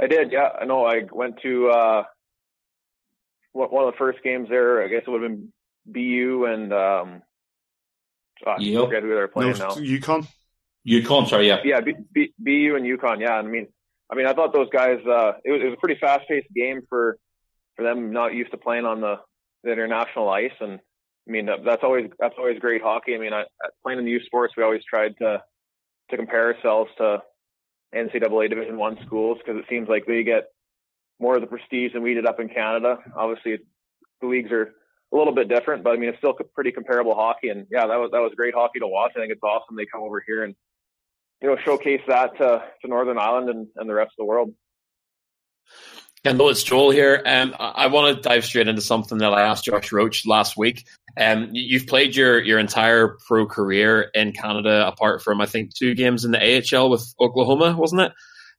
I did, yeah. I know. I went to uh, one of the first games there. I guess it would have been BU and um, oh, I forget who they're playing no, now. UConn. UConn, sorry, yeah, yeah. B, B, BU and UConn, yeah. I mean, I mean, I thought those guys. Uh, it was, it was a pretty fast paced game for for them not used to playing on the, the international ice, and I mean that's always that's always great hockey. I mean, I, playing in the U Sports, we always tried to to compare ourselves to NCAA Division One schools because it seems like they get more of the prestige than we did up in Canada. Obviously, the leagues are a little bit different, but I mean it's still pretty comparable hockey. And yeah, that was that was great hockey to watch. I think it's awesome they come over here and you know showcase that to, to Northern Ireland and, and the rest of the world. Kendall, it's Joel here. Um, I want to dive straight into something that I asked Josh Roach last week. Um, you've played your, your entire pro career in Canada, apart from I think two games in the AHL with Oklahoma, wasn't it?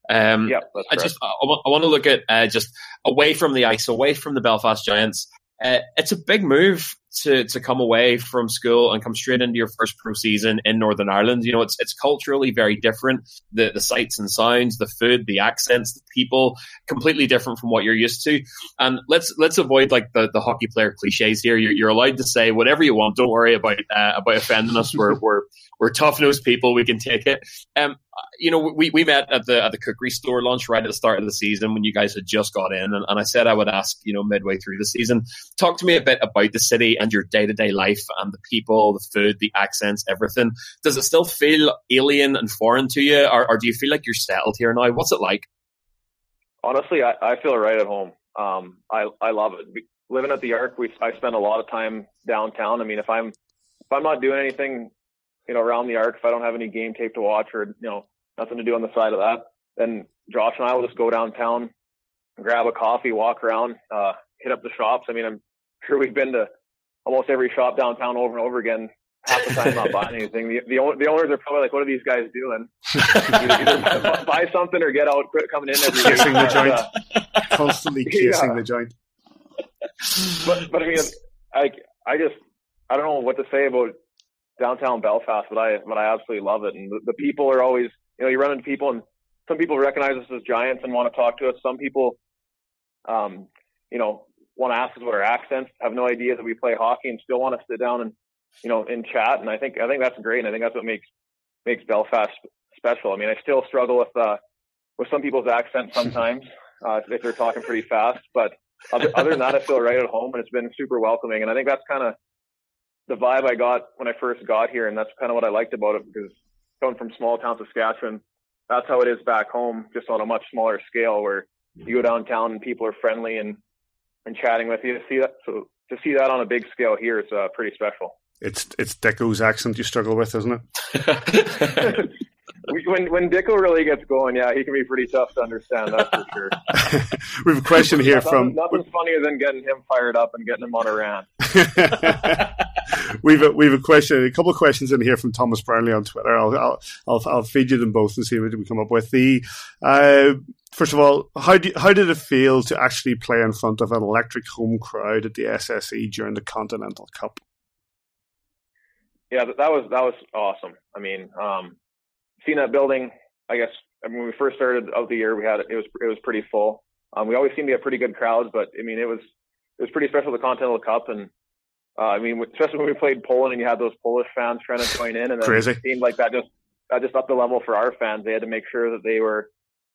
Um, yeah, I just I, I, want to look at uh, just away from the ice, away from the Belfast Giants. Uh, it's a big move to to come away from school and come straight into your first pro season in Northern Ireland. You know, it's it's culturally very different. The the sights and sounds, the food, the accents, the people, completely different from what you're used to. And let's let's avoid like the, the hockey player cliches here. You're, you're allowed to say whatever you want. Don't worry about uh, about offending us. We're we're we're tough nosed people. We can take it. Um, you know, we, we met at the at the cookery store lunch right at the start of the season when you guys had just got in, and, and I said I would ask you know midway through the season. Talk to me a bit about the city and your day to day life and the people, the food, the accents, everything. Does it still feel alien and foreign to you, or, or do you feel like you're settled here now? What's it like? Honestly, I, I feel right at home. Um, I I love it. Living at the Arc, we I spend a lot of time downtown. I mean, if I'm if I'm not doing anything, you know, around the Arc, if I don't have any game tape to watch or you know nothing to do on the side of that, then Josh and I will just go downtown, grab a coffee, walk around, uh, hit up the shops. I mean, I'm sure we've been to almost every shop downtown over and over again. Half the time not [LAUGHS] buying anything. The, the, the owners are probably like, "What are these guys doing? [LAUGHS] either, buy something or get out, quit coming in every day." Kissing the joint, uh, constantly [LAUGHS] kissing yeah. the joint. But but I mean, I I just I don't know what to say about downtown Belfast, but I but I absolutely love it, and the, the people are always you know you run into people and some people recognize us as giants and want to talk to us. Some people, um, you know, want to ask us what our accents, have no idea that we play hockey, and still want to sit down and you know and chat. And I think I think that's great, and I think that's what makes makes Belfast special. I mean, I still struggle with uh, with some people's accents [LAUGHS] sometimes uh, if they're talking pretty fast, but other, other than that, I feel right at home, and it's been super welcoming. And I think that's kind of the vibe I got when I first got here, and that's kind of what I liked about it because coming from small town Saskatchewan, that's how it is back home, just on a much smaller scale, where you go downtown and people are friendly and and chatting with you. To see that, so to see that on a big scale here is uh, pretty special. It's it's Dicko's accent you struggle with, isn't it? [LAUGHS] [LAUGHS] when when Dicko really gets going, yeah, he can be pretty tough to understand. That's for sure. [LAUGHS] we have a question here nothing, from. Nothing's funnier than getting him fired up and getting him on a rant. [LAUGHS] we've a, we've a question, a couple of questions in here from Thomas Brownlee on Twitter. I'll I'll I'll, I'll feed you them both and see what we come up with. The uh, first of all, how do, how did it feel to actually play in front of an electric home crowd at the SSE during the Continental Cup? Yeah, that was that was awesome. I mean, um, seeing that building, I guess I mean, when we first started of the year, we had it was it was pretty full. Um, we always seem to get pretty good crowds, but I mean, it was it was pretty special the Continental Cup, and uh, I mean, especially when we played Poland and you had those Polish fans trying to join in, and then Crazy. it seemed like that just that just upped the level for our fans. They had to make sure that they were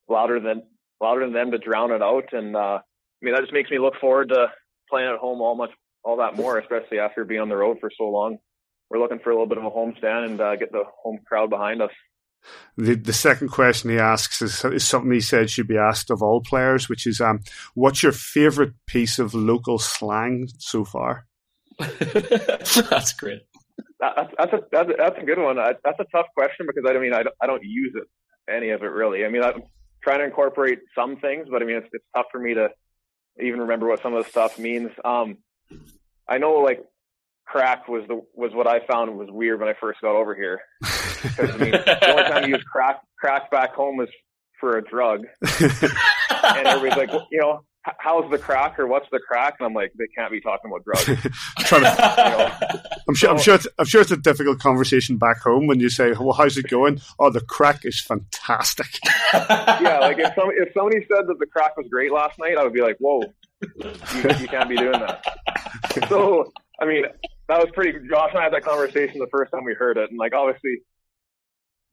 louder than louder than them to drown it out, and uh, I mean that just makes me look forward to playing at home all much all that more, especially after being on the road for so long. We're looking for a little bit of a home stand and uh, get the home crowd behind us. The, the second question he asks is, is, something he said should be asked of all players, which is, um, what's your favorite piece of local slang so far? [LAUGHS] that's great. That, that's, a, that's, a, that's a good one. I, that's a tough question because I mean, I don't, I don't use it, any of it really. I mean, I'm trying to incorporate some things, but I mean, it's, it's tough for me to even remember what some of the stuff means. Um, I know like crack was the was what I found was weird when I first got over here. [LAUGHS] Because I mean, the only time you use crack crack back home was for a drug, [LAUGHS] and everybody's like, well, you know, how's the crack or what's the crack? And I'm like, they can't be talking about drugs. [LAUGHS] to, [LAUGHS] you know? I'm sure. I'm sure. It's, I'm sure it's a difficult conversation back home when you say, "Well, how's it going?" Oh, the crack is fantastic. yeah, like if some if somebody said that the crack was great last night, I would be like, "Whoa, you, you can't be doing that." So, I mean, that was pretty. Josh and I had that conversation the first time we heard it, and like obviously,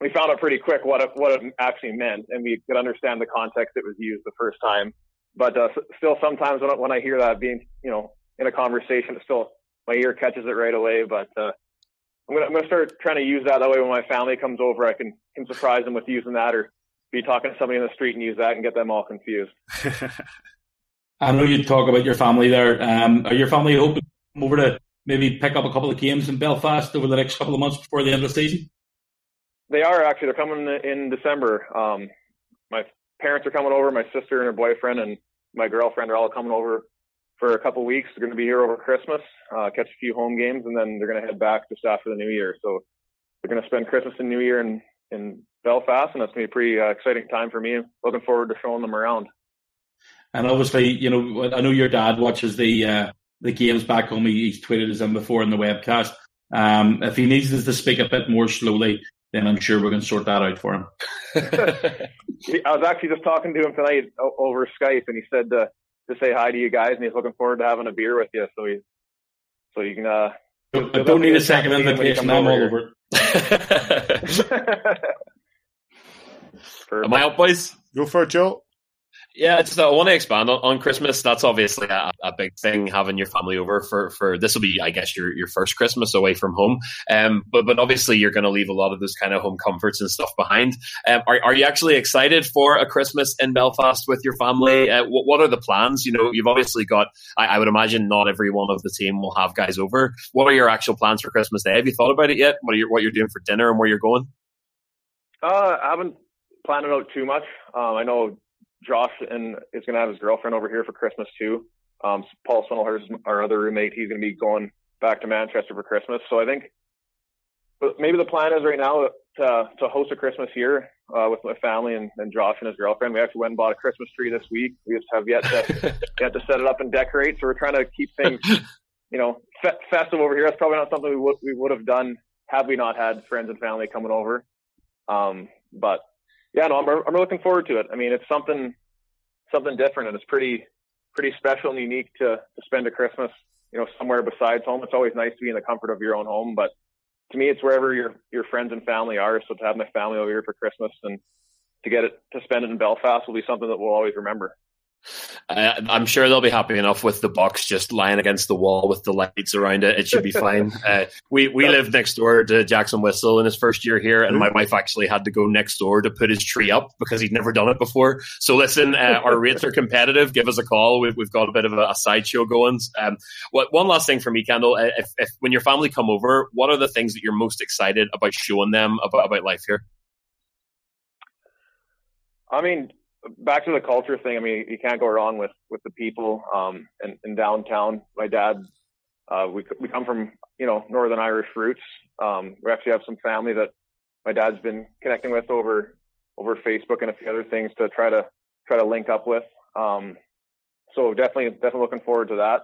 we found out pretty quick what it, what it actually meant, and we could understand the context it was used the first time. But uh, still, sometimes when I, when I hear that being, you know, in a conversation, it still my ear catches it right away. But uh, I'm gonna I'm gonna start trying to use that. That way, when my family comes over, I can can surprise them with using that, or be talking to somebody in the street and use that and get them all confused. [LAUGHS] I know you talk about your family there. Um, are your family hoping over to maybe pick up a couple of games in Belfast over the next couple of months before the end of the season? They are actually. They're coming in December. Um, my parents are coming over. My sister and her boyfriend and my girlfriend are all coming over for a couple weeks. They're going to be here over Christmas, uh, catch a few home games, and then they're going to head back just after the New Year. So they're going to spend Christmas and New Year in in Belfast, and that's going to be a pretty uh, exciting time for me. Looking forward to showing them around. And obviously, you know, I know your dad watches the uh, the games back home. He's tweeted us in before in the webcast. Um, if he needs us to speak a bit more slowly, then I'm sure we're going to sort that out for him. [LAUGHS] I was actually just talking to him tonight over Skype, and he said to, to say hi to you guys, and he's looking forward to having a beer with you. So he, so you can. Uh, I don't need a second invitation. I'm all over [LAUGHS] Am I out, boys? Go for it, Joe. Yeah, just I want to expand on, on Christmas. That's obviously a, a, big thing having your family over for for this will be, I guess, your your first Christmas away from home. Um, but but obviously you're going to leave a lot of those kind of home comforts and stuff behind. Um, are are you actually excited for a Christmas in Belfast with your family? Uh, what what are the plans? You know, you've obviously got. I, I would imagine not every one of the team will have guys over. What are your actual plans for Christmas Day? Have you thought about it yet? What are you, what you're doing for dinner and where you're going? Uh, I haven't planned it out too much. Um, I know Josh and is going to have his girlfriend over here for Christmas too. Um, Paul Swindlehurst, our other roommate, he's going to be going back to Manchester for Christmas. So I think maybe the plan is right now to to host a Christmas here uh, with my family and, and Josh and his girlfriend. We actually went and bought a Christmas tree this week. We just have yet to [LAUGHS] yet to set it up and decorate. So we're trying to keep things, you know, fe- festive over here. That's probably not something we would we would have done had we not had friends and family coming over. Um, but yeah, no, I'm I'm looking forward to it. I mean, it's something something different, and it's pretty pretty special and unique to to spend a Christmas, you know, somewhere besides home. It's always nice to be in the comfort of your own home, but to me, it's wherever your your friends and family are. So to have my family over here for Christmas and to get it to spend it in Belfast will be something that we'll always remember. Uh, I'm sure they'll be happy enough with the box just lying against the wall with the lights around it. It should be fine. [LAUGHS] Uh, we we lived next door to Jackson Whistle in his first year here, and my wife actually had to go next door to put his tree up because he'd never done it before. So listen, uh, [LAUGHS] our rates are competitive. Give us a call. We've, we've got a bit of a, a sideshow going. Um, what one last thing for me, Kendall? Uh, if, if when your family come over, what are the things that you're most excited about showing them about about life here? I mean, back to the culture thing. I mean, you can't go wrong with with the people um, in, in downtown. My dad, uh, we we come from you know Northern Irish roots. Um, we actually have some family that my dad's been connecting with over over Facebook and a few other things to try to try to link up with. Um, so definitely definitely looking forward to that.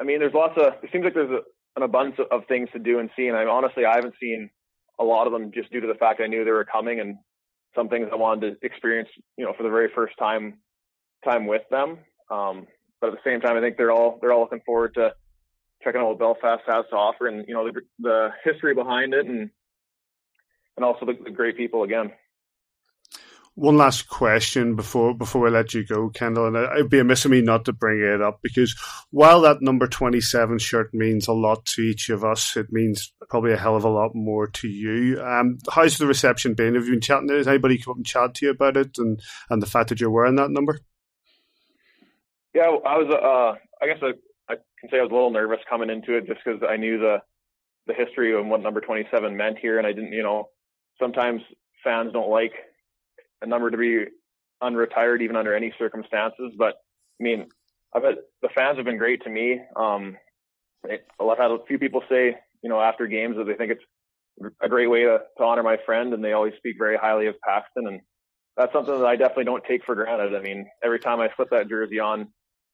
I mean, there's lots of. It seems like there's a, an abundance of, things to do and see, and I honestly I haven't seen a lot of them just due to the fact I knew they were coming and some things I wanted to experience, you know, for the very first time time with them. Um, but at the same time, I think they're all they're all looking forward to checking out what Belfast has to offer, and you know the, the history behind it, and and also the, the great people again. One last question before before we let you go, Kendall, and it'd be amiss of me not to bring it up because while that number twenty seven shirt means a lot to each of us, it means probably a hell of a lot more to you. Um, how's the reception been? Have you been chatting? Has anybody come up and chat to you about it and and the fact that you're wearing that number? Yeah, I was. Uh, I guess I, I can say I was a little nervous coming into it just because I knew the the history of what number twenty seven meant here, and I didn't. You know, sometimes fans don't like a number to be unretired even under any circumstances. But I mean, I bet the fans have been great to me. Um, it, I've had a few people say, you know, after games that they think it's a great way to, to honor my friend, and they always speak very highly of Paxton, and that's something that I definitely don't take for granted. I mean, every time I slip that jersey on,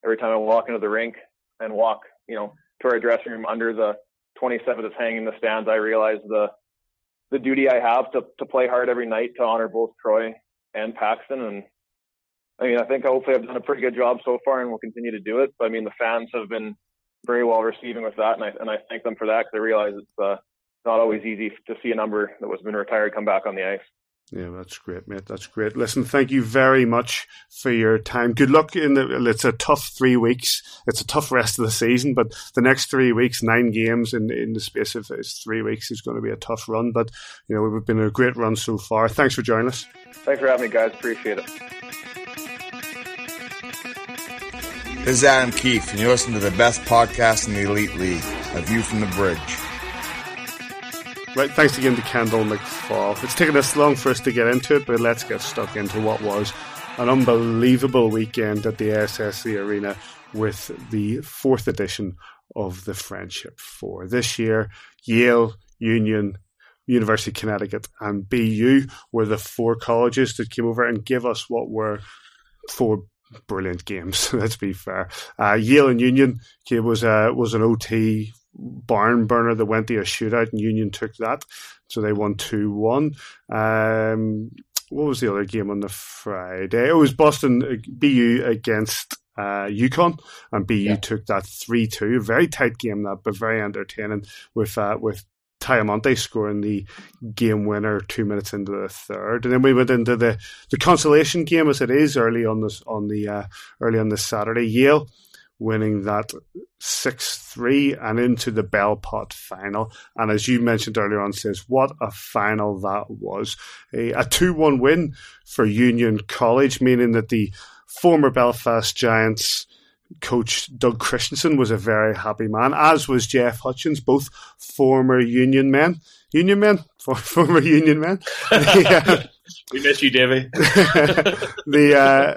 every time I walk into the rink and walk, you know, to our dressing room under the 27 that's hanging in the stands, I realize the the duty I have to to play hard every night to honor both Troy and Paxton. And I mean, I think hopefully I've done a pretty good job so far and will continue to do it. But I mean, the fans have been very well receiving with that. And I, and I thank them for that because I realize it's, uh, not always easy to see a number that was been retired come back on the ice. Yeah, that's great, mate. That's great. Listen, thank you very much for your time. Good luck in the. It's a tough three weeks. It's a tough rest of the season, but the next three weeks, nine games in in the space of three weeks, is going to be a tough run. But you know, we've been a great run so far. Thanks for joining us. Thanks for having me, guys. Appreciate it. This is Adam Keefe, and you're listening to the best podcast in the Elite League, A View from the Bridge. Right, thanks again to Kendall McFaull. It's taken us long for us to get into it, but let's get stuck into what was an unbelievable weekend at the SSE Arena with the fourth edition of the Friendship Four. This year, Yale, Union, University of Connecticut, and BU were the four colleges that came over and gave us what were four brilliant games. [LAUGHS] Let's be fair. Uh, Yale and Union was uh, was an OT barn burner that went to a shootout, and Union took that, so they won two one. Um, what was the other game on the Friday? It was Boston BU against uh, UConn, and BU yeah. took that three two. Very tight game that, but very entertaining with uh, with Ty Amonte scoring the game winner two minutes into the third, and then we went into the, the consolation game as it is early on this on the uh, early on this Saturday. Yale winning that 6 3 and into the Bell Pot final. And as you mentioned earlier on, says, what a final that was. A 2 1 win for Union College, meaning that the former Belfast Giants coach Doug Christiansen was a very happy man, as was Jeff Hutchins, both former Union men. Union men? [LAUGHS] former Union men. [LAUGHS] we miss you, Davey. [LAUGHS] the uh,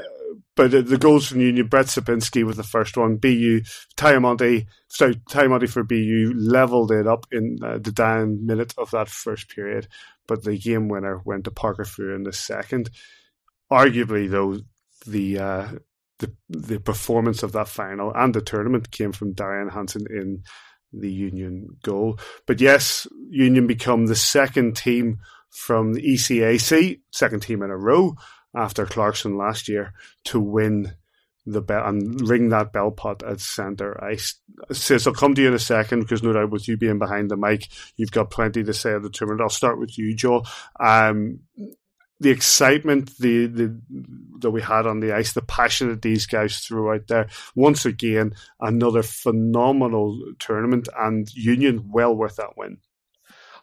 but the, the goals from Union, Brett Supinski with the first one. BU, Ty Amonte, sorry, Ty Amonte for BU leveled it up in uh, the down minute of that first period. But the game winner went to Parker Furey in the second. Arguably, though, the uh, the the performance of that final and the tournament came from Darion Hanson in the Union goal. But yes, Union become the second team from the ECAC, second team in a row after Clarkson last year to win the bell and ring that bell pot at centre ice. Says I'll come to you in a second because no doubt with you being behind the mic, you've got plenty to say at the tournament. I'll start with you, Joel. Um, the excitement the, the that we had on the ice, the passion that these guys threw out there. Once again, another phenomenal tournament and Union well worth that win.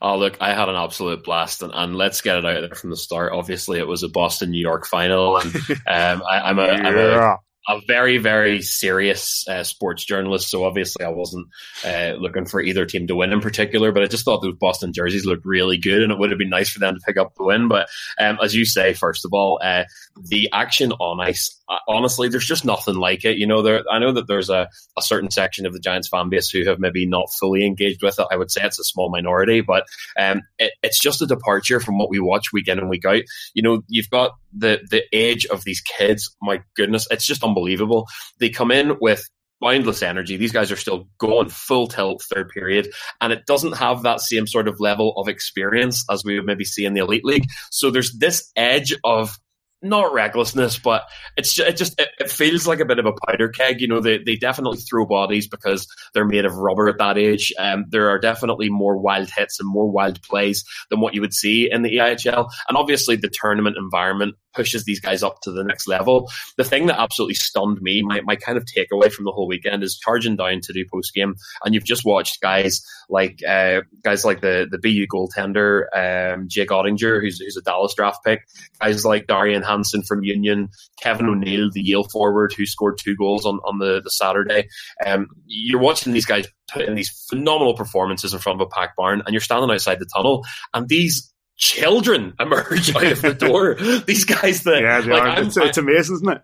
Oh, look, I had an absolute blast, and, and let's get it out there from the start. Obviously, it was a Boston New York final, and [LAUGHS] um, I, am a, yeah. A very, very serious uh, sports journalist. So obviously, I wasn't uh, looking for either team to win in particular, but I just thought those Boston jerseys looked really good, and it would have been nice for them to pick up the win. But um, as you say, first of all, uh, the action on ice, uh, honestly, there's just nothing like it. You know, there, I know that there's a, a certain section of the Giants fan base who have maybe not fully engaged with it. I would say it's a small minority, but um, it, it's just a departure from what we watch week in and week out. You know, you've got the the age of these kids. My goodness, it's just unbelievable. They come in with boundless energy. These guys are still going full tilt third period, and it doesn't have that same sort of level of experience as we would maybe see in the elite league. So there's this edge of not recklessness, but it's it just it, it, feels like a bit of a powder keg. You know, they they definitely throw bodies because they're made of rubber at that age. Um, there are definitely more wild hits and more wild plays than what you would see in the EIHL, and obviously the tournament environment pushes these guys up to the next level. The thing that absolutely stunned me, my, my kind of takeaway from the whole weekend is charging down to do post game, and you've just watched guys like uh, guys like the the BU goaltender um, Jake Oettinger, who's who's a Dallas draft pick, guys like Darion Hanson from Union, Kevin O'Neill, the Yale forward who scored two goals on on the the Saturday. Um, you're watching these guys put in these phenomenal performances in front of a packed barn, and you're standing outside the tunnel, and these children emerge out of the door. [LAUGHS] These guys that yeah, like, it's, it's amazing, isn't it?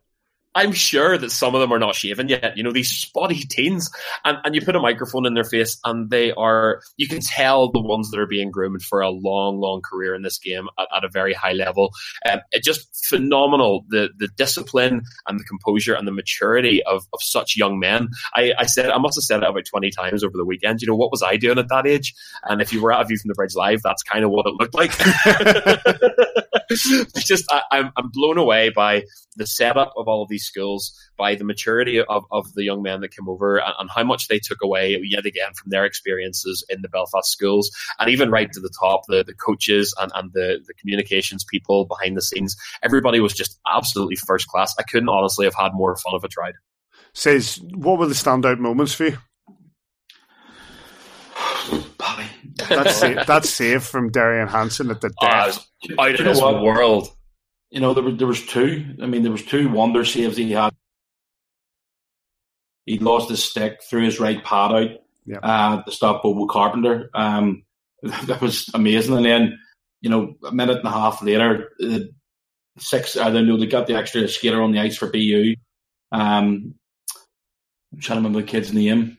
I'm sure that some of them are not shaven yet. You know, these spotty [LAUGHS] teens, and, and you put a microphone in their face, and they are, you can tell the ones that are being groomed for a long, long career in this game at, at a very high level. Um, it just phenomenal the the discipline and the composure and the maturity of, of such young men. I, I said, I must have said it about 20 times over the weekend. You know, what was I doing at that age? And if you were at a view from the bridge live, that's kind of what it looked like. [LAUGHS] [LAUGHS] [LAUGHS] just, I, I'm, I'm blown away by the setup of all of these these schools by the maturity of, of the young men that came over and, and how much they took away yet again from their experiences in the Belfast schools, and even right to the top, the, the coaches and, and the, the communications people behind the scenes. Everybody was just absolutely first class. I couldn't honestly have had more fun if I tried. Says, what were the standout moments for you? Paddy. That save, that save from Darion Hanson at the death. Uh, out Do of know this what? world. You know, there, were, there was two. I mean, there was two wonder saves he had. He lost his stick, threw his right pad out Yeah. uh, to stop Bobo Carpenter. Um, [LAUGHS] that was amazing. And then, you know, a minute and a half later, uh, six. I don't know. They got the extra skater on the ice for BU. Um, I'm trying to remember the kid's name.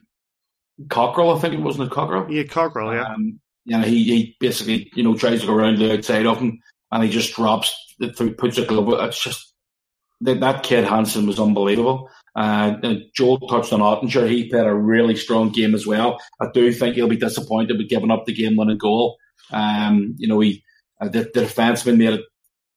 Cockerill, I think it wasn't it Cockerill. Yeah, Cockerill, yeah. Um, you know, he, he basically, you know, tries to go around the outside of him and he just drops the through, puts a glove. It's just that, that kid Hanson was unbelievable. Uh, and Joel touched on Oettinger. He played a really strong game as well. I do think he'll be disappointed with giving up the game winning goal. Um, you know, he uh, the, the defenseman made a,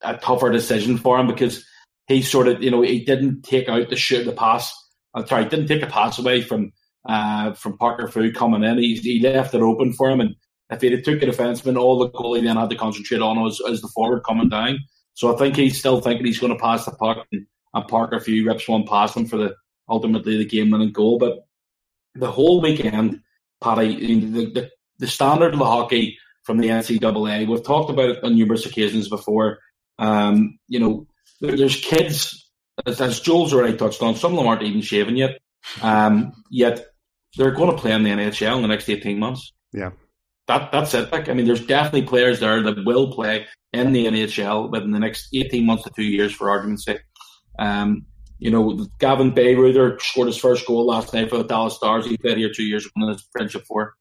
a tougher decision for him because he sort of, you know, he didn't take out the shoot, the pass. I'm sorry, didn't take a pass away from uh, from Parker Foo coming in. He, he left it open for him, and if he'd have took a defenseman, all the goalie then had to concentrate on was, was the forward coming down. So I think he's still thinking he's going to pass the puck, and, and Parker Foo rips one past him for the ultimately the game winning goal. But the whole weekend, Paddy, the, the the standard of the hockey from the NCAA, we've talked about it on numerous occasions before. Um, you know, there's kids, as, as Joel's already touched on, some of them aren't even shaven yet. Um, yet they're going to play in the NHL in the next 18 months. Yeah. That That's it. Like, I mean, there's definitely players there that will play in the NHL within the next 18 months to two years, for argument's sake. Um, you know, Gavin Bayreuther scored his first goal last night for the Dallas Stars. He played here two years ago in his friendship for.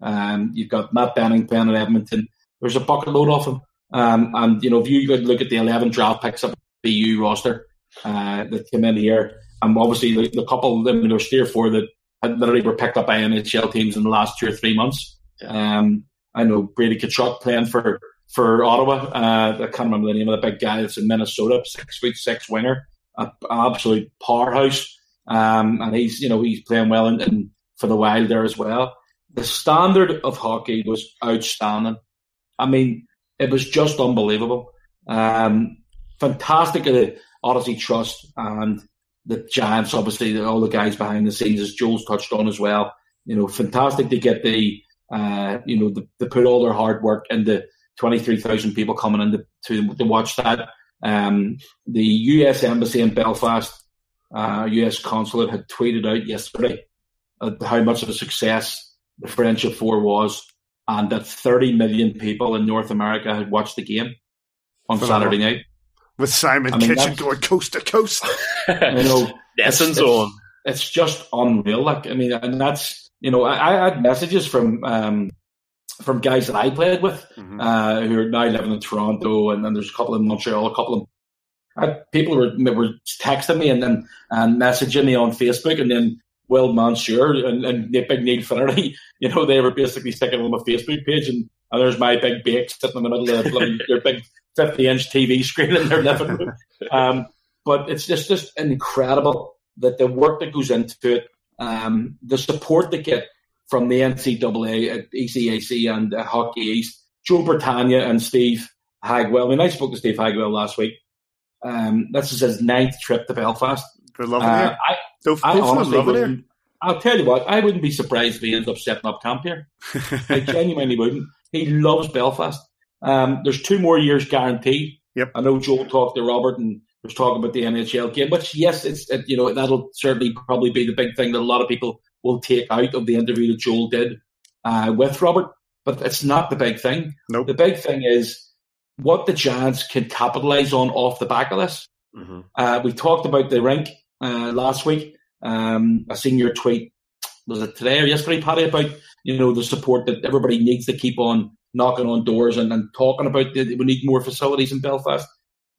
Um, you've got Matt Benning playing at Edmonton. There's a bucket load of them. Um, and, you know, if you look at the 11 draft picks up the BU roster uh, that came in here, and obviously the, the couple, I mean, there's three or four that had literally were picked up by NHL teams in the last two or three months. Um, I know Brady Tkachuk playing for, for Ottawa. Uh, I can't remember the name of the big guy that's in Minnesota, six foot six winger, an absolute powerhouse. Um, and he's, you know, he's playing well in, in, for the Wild there as well. The standard of hockey was outstanding. I mean, it was just unbelievable. Um, fantastic of the Odyssey Trust and the Giants, obviously, all the guys behind the scenes, as Joel's touched on as well. You know, fantastic to get the, uh, you know, the, to put all their hard work and the 23,000 people coming in to, to, to watch that. Um, the US Embassy in Belfast, uh, US Consulate had tweeted out yesterday uh, how much of a success the Friendship Four was, and that 30 million people in North America had watched the game on Phenomenal. Saturday night. With Simon I mean, Kitchen going coast to coast. [LAUGHS] You know, Nelson's it's- on. it's just unreal. Like, I mean, and that's you know, I, I had messages from um, from guys that I played with Mm-hmm. uh, who are now living in Toronto, and then there's a couple in Montreal, a couple of I, people were were texting me and then and messaging me on Facebook, and then Will Mansour and, and Big Neil Finnerty, [LAUGHS] you know, they were basically sticking on my Facebook page, and, and there's my big bake sitting in the middle of [LAUGHS] bloody- their big 50 inch TV screen in their living room. [LAUGHS] Um, but it's just just incredible that the work that goes into it, um, the support they get from the NCAA, uh, ECAC, and uh, Hockey East. Joe Bertagna and Steve Hagwell. I mean, I spoke to Steve Hagwell last week. Um, this is his ninth trip to Belfast. They're loving Uh, it. I, Both, I both of them honestly loving. I'll tell you what, I wouldn't be surprised if he ends up setting up camp here. [LAUGHS] I genuinely wouldn't. He loves Belfast. Um, there's two more years guaranteed. Yep. I know Joel talked to Robert and was talking about the NHL game, which yes, it's it, you know that'll certainly probably be the big thing that a lot of people will take out of the interview that Joel did uh, with Robert. But it's not the big thing. Nope. The big thing is what the Giants can capitalize on off the back of this. Mm-hmm. Uh, we talked about the rink uh, last week. Um, I seen your tweet. Was it today or yesterday, Paddy? About you know the support that everybody needs to keep on knocking on doors and, and talking about. The, we need more facilities in Belfast.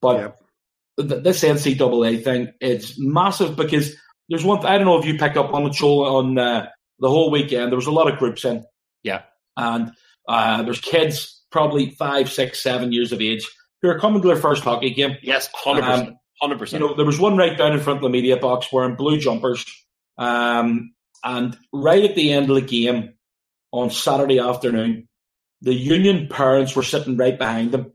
But th- this NCAA thing it's massive because there's one. I don't know if you picked up on the show on uh, the whole weekend. There was a lot of groups in Yeah. and uh, there's kids probably five, six, seven years of age who are coming to their first hockey game. Yes, 100%. Um, hundred You know, there was one right down in front of the media box wearing blue jumpers, um, and right at the end of the game on Saturday afternoon, the Union parents were sitting right behind them,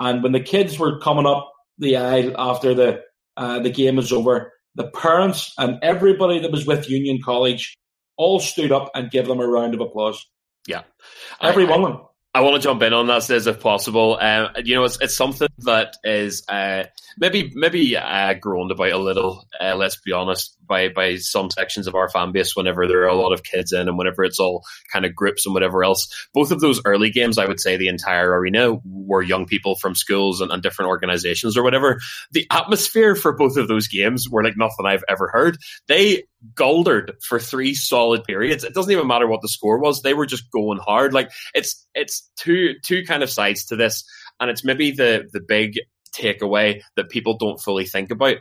and when the kids were coming up the aisle after the uh, the game was over, the parents and everybody that was with Union College all stood up and gave them a round of applause. Yeah, Every I- one of them. I want to jump in on that, says if possible. Um, you know, it's, it's something that is uh, maybe maybe uh, groaned about a little. Uh, let's be honest, by by some sections of our fan base, whenever there are a lot of kids in, and whenever it's all kind of groups and whatever else. Both of those early games, I would say, the entire arena were young people from schools and, and different organizations or whatever. The atmosphere for both of those games were like nothing I've ever heard. They goldered for three solid periods. It doesn't even matter what the score was; they were just going hard. Like it's it's two two kind of sides to this, and it's maybe the the big takeaway that people don't fully think about.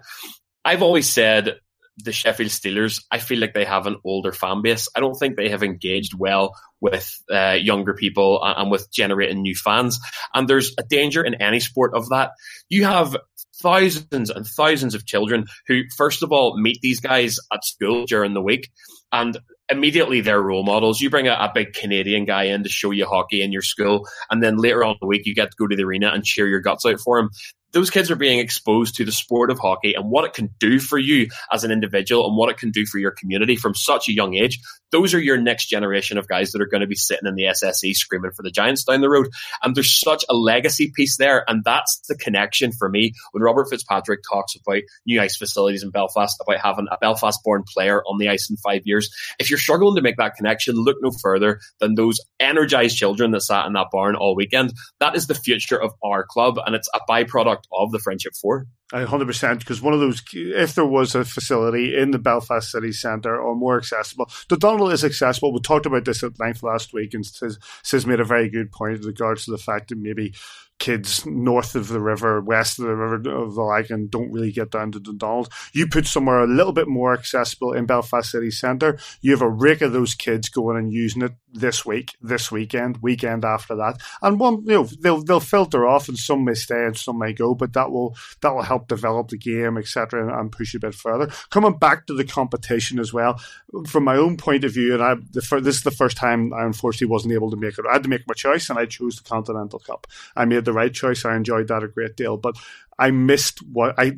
I've always said the Sheffield Steelers, I feel like they have an older fan base. I don't think they have engaged well with uh, younger people and, and with generating new fans. And there's a danger in any sport of that. You have thousands and thousands of children who, first of all, meet these guys at school during the week and immediately they're role models. You bring a, a big Canadian guy in to show you hockey in your school, and then later on the week, you get to go to the arena and cheer your guts out for him. Those kids are being exposed to the sport of hockey and what it can do for you as an individual and what it can do for your community from such a young age. Those are your next generation of guys that are going to be sitting in the SSE screaming for the Giants down the road. And there's such a legacy piece there. And that's the connection for me when Robert Fitzpatrick talks about new ice facilities in Belfast, about having a Belfast born player on the ice in five years. If you're struggling to make that connection, look no further than those energized children that sat in that barn all weekend. That is the future of our club, and it's a byproduct of the Friendship Four. I 100% because one of those, if there was a facility in the Belfast city centre or more accessible, Dundonald is accessible. We talked about this at length last week, and Sis made a very good point in regards to the fact that maybe kids north of the river, west of the river of the Lagan don't really get down to Dundonald. You put somewhere a little bit more accessible in Belfast city centre, you have a rake of those kids going and using it this week, this weekend, weekend after that, and one you know they'll they'll filter off, and some may stay and some may go, but that will that will help develop the game, etc., and, and push a bit further. Coming back to the competition as well, from my own point of view, and I the, this is the first time I unfortunately wasn't able to make it. I had to make my choice, and I chose the Continental Cup. I made the right choice. I enjoyed that a great deal, but I missed what I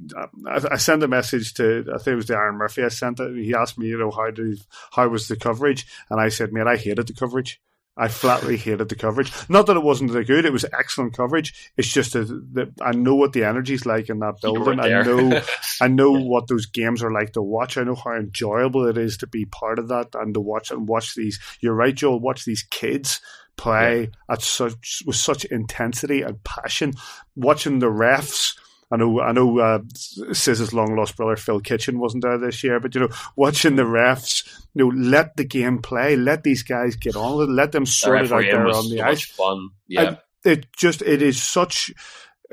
I sent a message to I think it was the Aaron Murphy. I sent it. He asked me, you know, how did how was the coverage, and I said, mate, I hated the coverage. I flatly hated the coverage. Not that it wasn't that good; it was excellent coverage. It's just that, I know what the energy's like in that building. I know, [LAUGHS] I know what those games are like to watch. I know how enjoyable it is to be part of that and to watch and watch these. You're right, Joel. Watch these kids play at such with such intensity and passion. Watching the refs. I know, I know. Uh, Sis's long lost brother Phil Kitchen wasn't there this year, but you know, watching the refs, you know, let the game play, let these guys get on with it, let them The sort it out there on the so ice. fun. Yeah. And it just it is such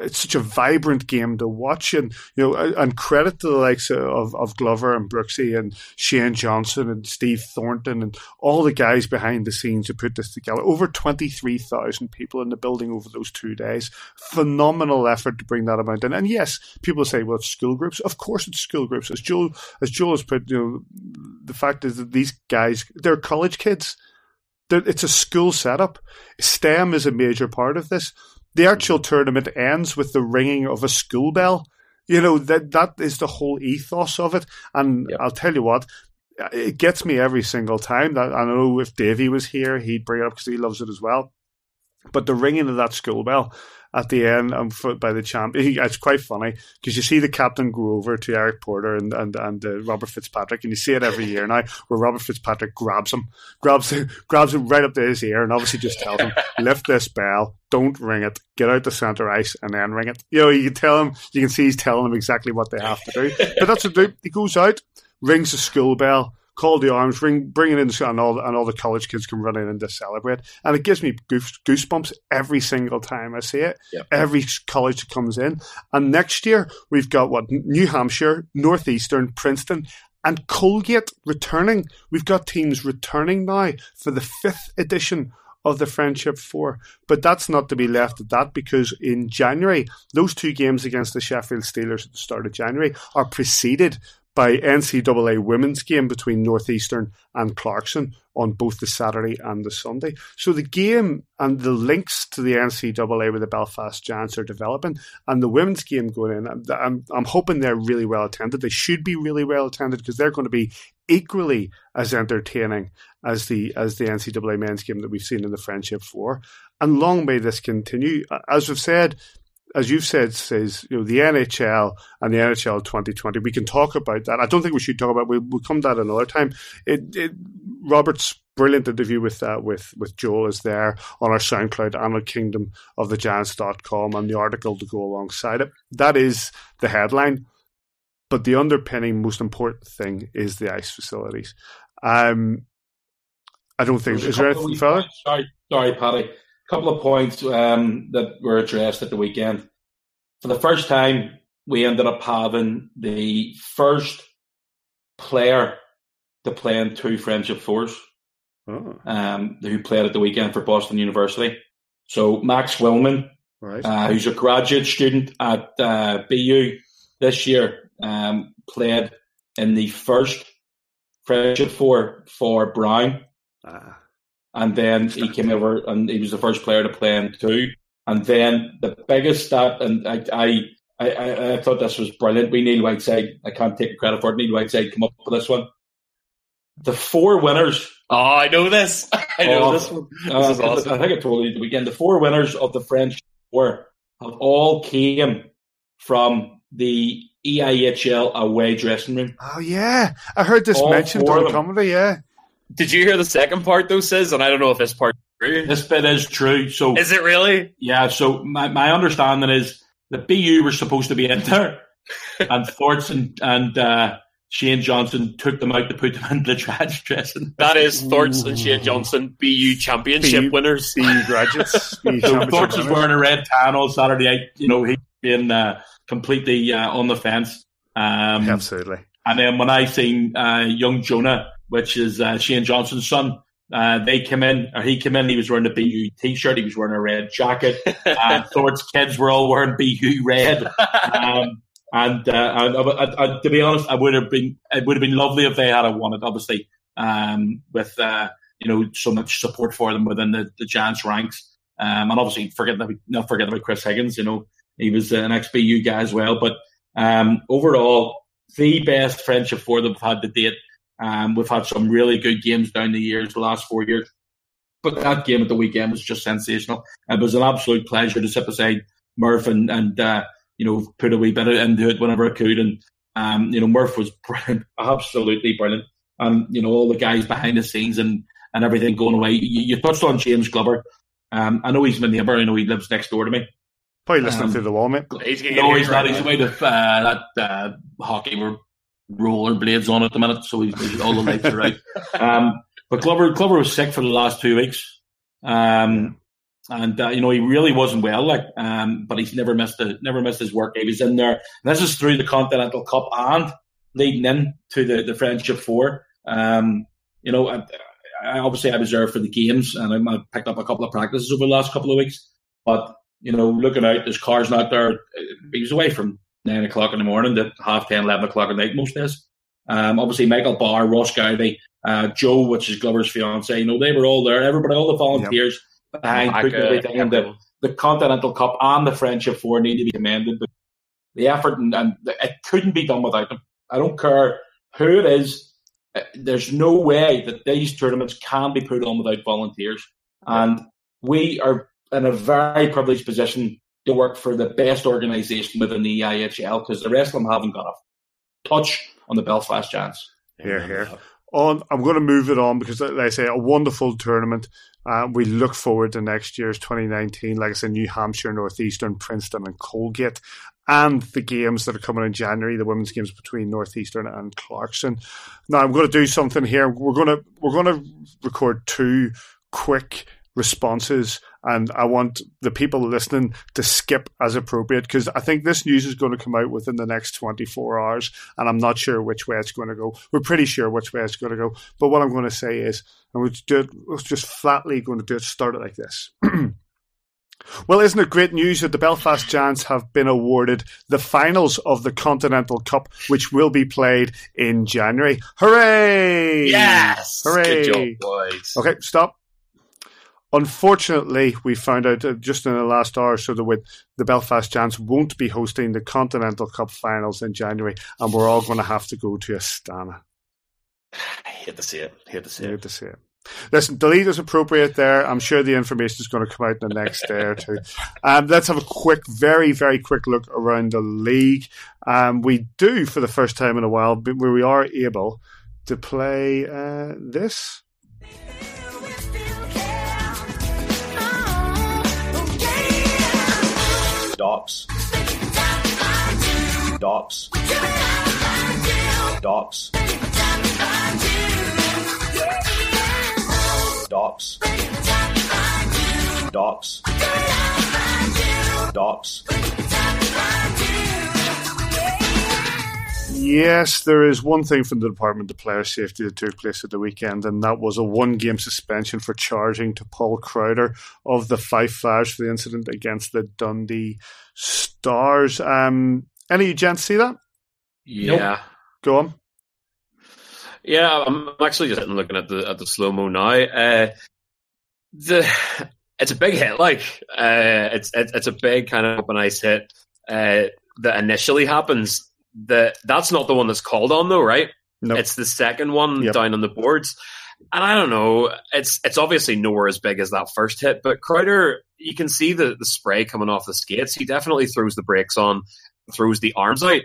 it's such a vibrant game to watch, and you know, and credit to the likes of of Glover and Brooksy and Shane Johnson and Steve Thornton and all the guys behind the scenes who put this together. Over twenty three thousand people in the building over those two days. Phenomenal effort to bring that amount in. And yes, people say, well, it's school groups. Of course, it's school groups. As Joel as Joel has put, you know, the fact is that these guys they're college kids. They're, it's a school setup. STEM is a major part of this. The actual tournament ends with the ringing of a school bell. You know that that is the whole ethos of it. And I'll tell you what, it gets me every single time. That I know if Davey was here, he'd bring it up because he loves it as well. But the ringing of that school bell at the end um, for, by the champ, [LAUGHS] it's quite funny because you see the captain go over to Eric Porter and and, and uh, Robert Fitzpatrick, and you see it every year now where Robert Fitzpatrick grabs him, grabs him, [LAUGHS] grabs him right up to his ear, and obviously just tells him, [LAUGHS] "Lift this bell, don't ring it, get out the center ice, and then ring it." You know, you can tell him, you can see he's telling him exactly what they have to do. But that's what they do. He goes out, rings the school bell call the arms, ring, bring it in, and all and all the college kids can run in and just celebrate. And it gives me goosebumps every single time I see it. Yep. Every college that comes in, and next year we've got what New Hampshire, Northeastern, Princeton. And Colgate returning. We've got teams returning now for the fifth edition of the Friendship Four. But that's not to be left at that because in January, those two games against the Sheffield Steelers at the start of January are preceded by NCAA women's game between Northeastern and Clarkson on both the Saturday and the Sunday. So the game and the links to the NCAA with the Belfast Giants are developing, and the women's game going in. I'm, I'm, I'm hoping they're really well attended. They should be really well attended because they're going to be equally as entertaining as the as the NCAA men's game that we've seen in the Friendship Four. And long may this continue. As we've said, as you've said, Sis you know the NHL and the NHL 2020. We can talk about that. I don't think we should talk about. We'll, we'll come to that another time. It, it, Robert's brilliant interview with uh, with with Joel is there on our SoundCloud and on Kingdom of the Giants.com and the article to go alongside it. That is the headline, but the underpinning most important thing is the ice facilities. Um, I don't think. Is there anything further? Sorry, sorry, Paddy couple of points um, that were addressed at the weekend. For the first time, we ended up having the first player to play in two friendship fours oh. um, who played at the weekend for Boston University. So Max Willman, right. uh, who's a graduate student at uh, BU this year, um, played in the first friendship four for Brown. Ah and then he came over and he was the first player to play in two. And then the biggest stat, and I, I, I, I thought this was brilliant. We Neil Whiteside, I can't take credit for it. Neil Whiteside come up with this one. The four winners. Oh, I know this. [LAUGHS] I know this one. This uh, is awesome. I think I told you the weekend. The four winners of the French Four have all came from the EIHL away dressing room. Oh yeah, I heard this all mentioned on comedy. Yeah, did you hear the second part though, Sis? And I don't know if this part true. This bit is true. So is it really? Yeah. So my, my understanding is the BU were supposed to be in there, [LAUGHS] and Thorts and, and uh, Shane Johnson took them out to put them [LAUGHS] into the trash dressing. That is Thorts and Shane Johnson, BU championship BU, winners, BU graduates. [LAUGHS] BU so Thorts is wearing a red tan on Saturday night. You know, he's been uh, completely uh, on the fence. Um, Absolutely. And then when I seen uh, young Jonah which is uh, Shane Johnson's son. Uh, they came in, or he came in. He was wearing a BU t-shirt. He was wearing a red jacket. [LAUGHS] uh, Thor's kids were all wearing BU red. Um, and, uh, I, I, to be honest, I would have been. It would have been lovely if they had won it. Obviously, um, with uh, you know so much support for them within the, the Giants ranks. Um, and obviously, forget not forget about Chris Higgins. You know, he was an ex-BU guy as well. But um, overall, the best friendship for them had to date. Um, we've had some really good games down the years, the last four years. But that game at the weekend was just sensational. It was an absolute pleasure to sit beside Murph and, and uh, you know, put a wee bit into it whenever I could. And, um, you know, Murph was [LAUGHS] brilliant, absolutely brilliant. And, you know, all the guys behind the scenes and, and everything going away. You, you touched on James Glover. Um, I know he's my neighbour. I know he lives next door to me. Probably listening um, through the wall, mate. He's no, he's not. He's away to uh, that uh, hockey. We're roller blades on at the minute, so he's, all the lights are right. Um, but Glover, Glover was sick for the last two weeks, um, and uh, you know he really wasn't well. Like, um, but he's never missed a never missed his work. He was in there. And this is through the Continental Cup and leading in to the the Friendship Four. Um, you know, I, I, obviously I was there for the games, and I, picked up a couple of practices over the last couple of weeks. But you know, looking out, there's cars not there. He was away from nine o'clock in the morning to half 10, 11 o'clock at night most days. Um, obviously, Michael Barr, Ross Gowdy, uh, Joe, which is Glover's fiance, you know, they were all there. Everybody, all the volunteers yep. behind putting everything in the, the Continental Cup and the Friendship Four need to be commended. But the effort and, and it couldn't be done without them. I don't care who it is. Uh, there's no way that these tournaments can be put on without volunteers. And we are in a very privileged position to work for the best organisation within the EIHL because the rest of them haven't got a touch on the Belfast Giants. Here, here. On, I'm going to move it on because, like I say, a wonderful tournament. Uh, we look forward to next year's 2019. Like I said, New Hampshire, Northeastern, Princeton, and Colgate, and the games that are coming in January, the women's games between Northeastern and Clarkson. Now, I'm going to do something here. We're going to we're going to record two quick responses and I want the people listening to skip as appropriate because I think this news is going to come out within the next 24 hours, and I'm not sure which way it's going to go. We're pretty sure which way it's going to go, but what I'm going to say is, and we're just flatly going to do it, start it like this. [CLEARS THROAT] Well, isn't it great news that the Belfast Giants have been awarded the finals of the Continental Cup, which will be played in January? Hooray! Yes! Hooray! Good job, boys. Okay, stop. Unfortunately, we found out uh, just in the last hour or so that the Belfast Giants won't be hosting the Continental Cup finals in January, and we're all going to have to go to Astana. I hate to see it. I hate to see I it. hate to see it. Listen, delete is appropriate there. I'm sure the information is going to come out in the next day or two. [LAUGHS] Um, let's have a quick, very, very quick look around the league. Um, we do, for the first time in a while, where we are able to play uh, this. Docs. Docs. Docs. Docs. Docs. Docs. Yes, there is one thing from the Department of Player Safety that took place at the weekend, and that was a one game suspension for charging to Paul Crowder of the Fife Flyers for the incident against the Dundee Stars. Um, any of you gents see that? Yeah. Go on. Yeah, I'm actually just looking at the at the slow mo now. Uh, the it's a big hit, like uh, it's it, it's a big kind of open ice hit uh, that initially happens. The that's not the one that's called on though, right? No, it's the second one Yep. down on the boards. And I don't know, it's it's obviously nowhere as big as that first hit, but Crowder, you can see the, the spray coming off the skates. He definitely throws the brakes on, throws the arms out.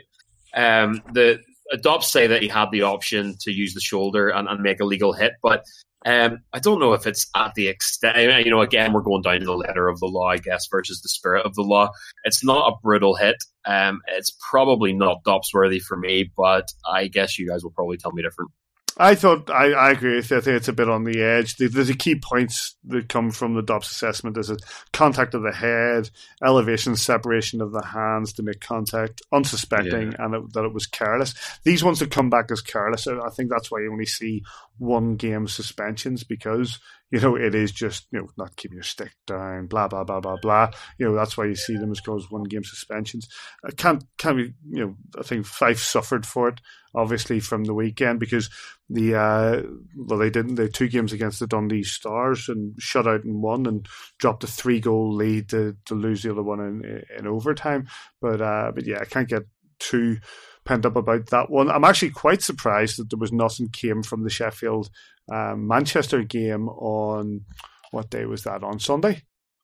Um, the DOPS say that he had the option to use the shoulder and, and make a legal hit, but um, I don't know if it's at the extent. You know, again, we're going down to the letter of the law, I guess, versus the spirit of the law. It's not a brutal hit. Um, it's probably not dops worthy for me, but I guess you guys will probably tell me different. I thought I, I agree with you. I think it's a bit on the edge. The, the key points that come from the DOPS assessment is a contact of the head, elevation, separation of the hands to make contact, unsuspecting, Yeah. and it, that it was careless. These ones that come back as careless, I think that's why you only see one game suspensions because you know it is just you know not keeping your stick down, blah blah blah blah blah. You know that's why you see them as cause one game suspensions. I can't can't be you know I think Fife suffered for it obviously from the weekend because the uh, well they didn't they two games against the Dundee Stars and shut out in one and dropped a three goal lead to, to lose the other one in in overtime. But uh, but yeah, I can't get too pent up about that one. I'm actually quite surprised that there was nothing came from the Sheffield um, Manchester game on what day was that on Sunday.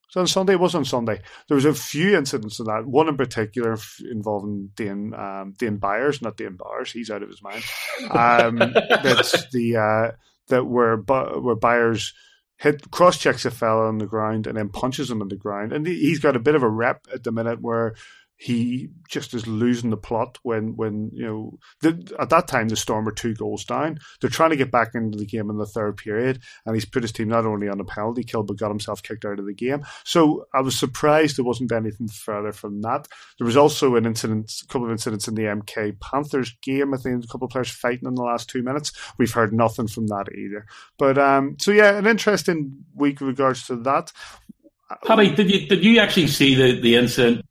So on Sunday, it was on Sunday. There was a few incidents of that. One in particular involving Dane um, Dane Byers, not Dane Byers. He's out of his mind. Um, [LAUGHS] that's the uh, that where where Byers hit cross checks a fella on the ground and then punches him on the ground. And he- he's got a bit of a rep at the minute where he just is losing the plot when when you know the, at that time the Storm were two goals down. They're trying to get back into the game in the third period, and he's put his team not only on a penalty kill but got himself kicked out of the game. So I was surprised there wasn't anything further from that. There was also an incident, a couple of incidents in the MK Panthers game. I think a couple of players fighting in the last two minutes. We've heard nothing from that either. But um, so yeah, an interesting week with regards to that. Paddy, did you did you actually see the, the incident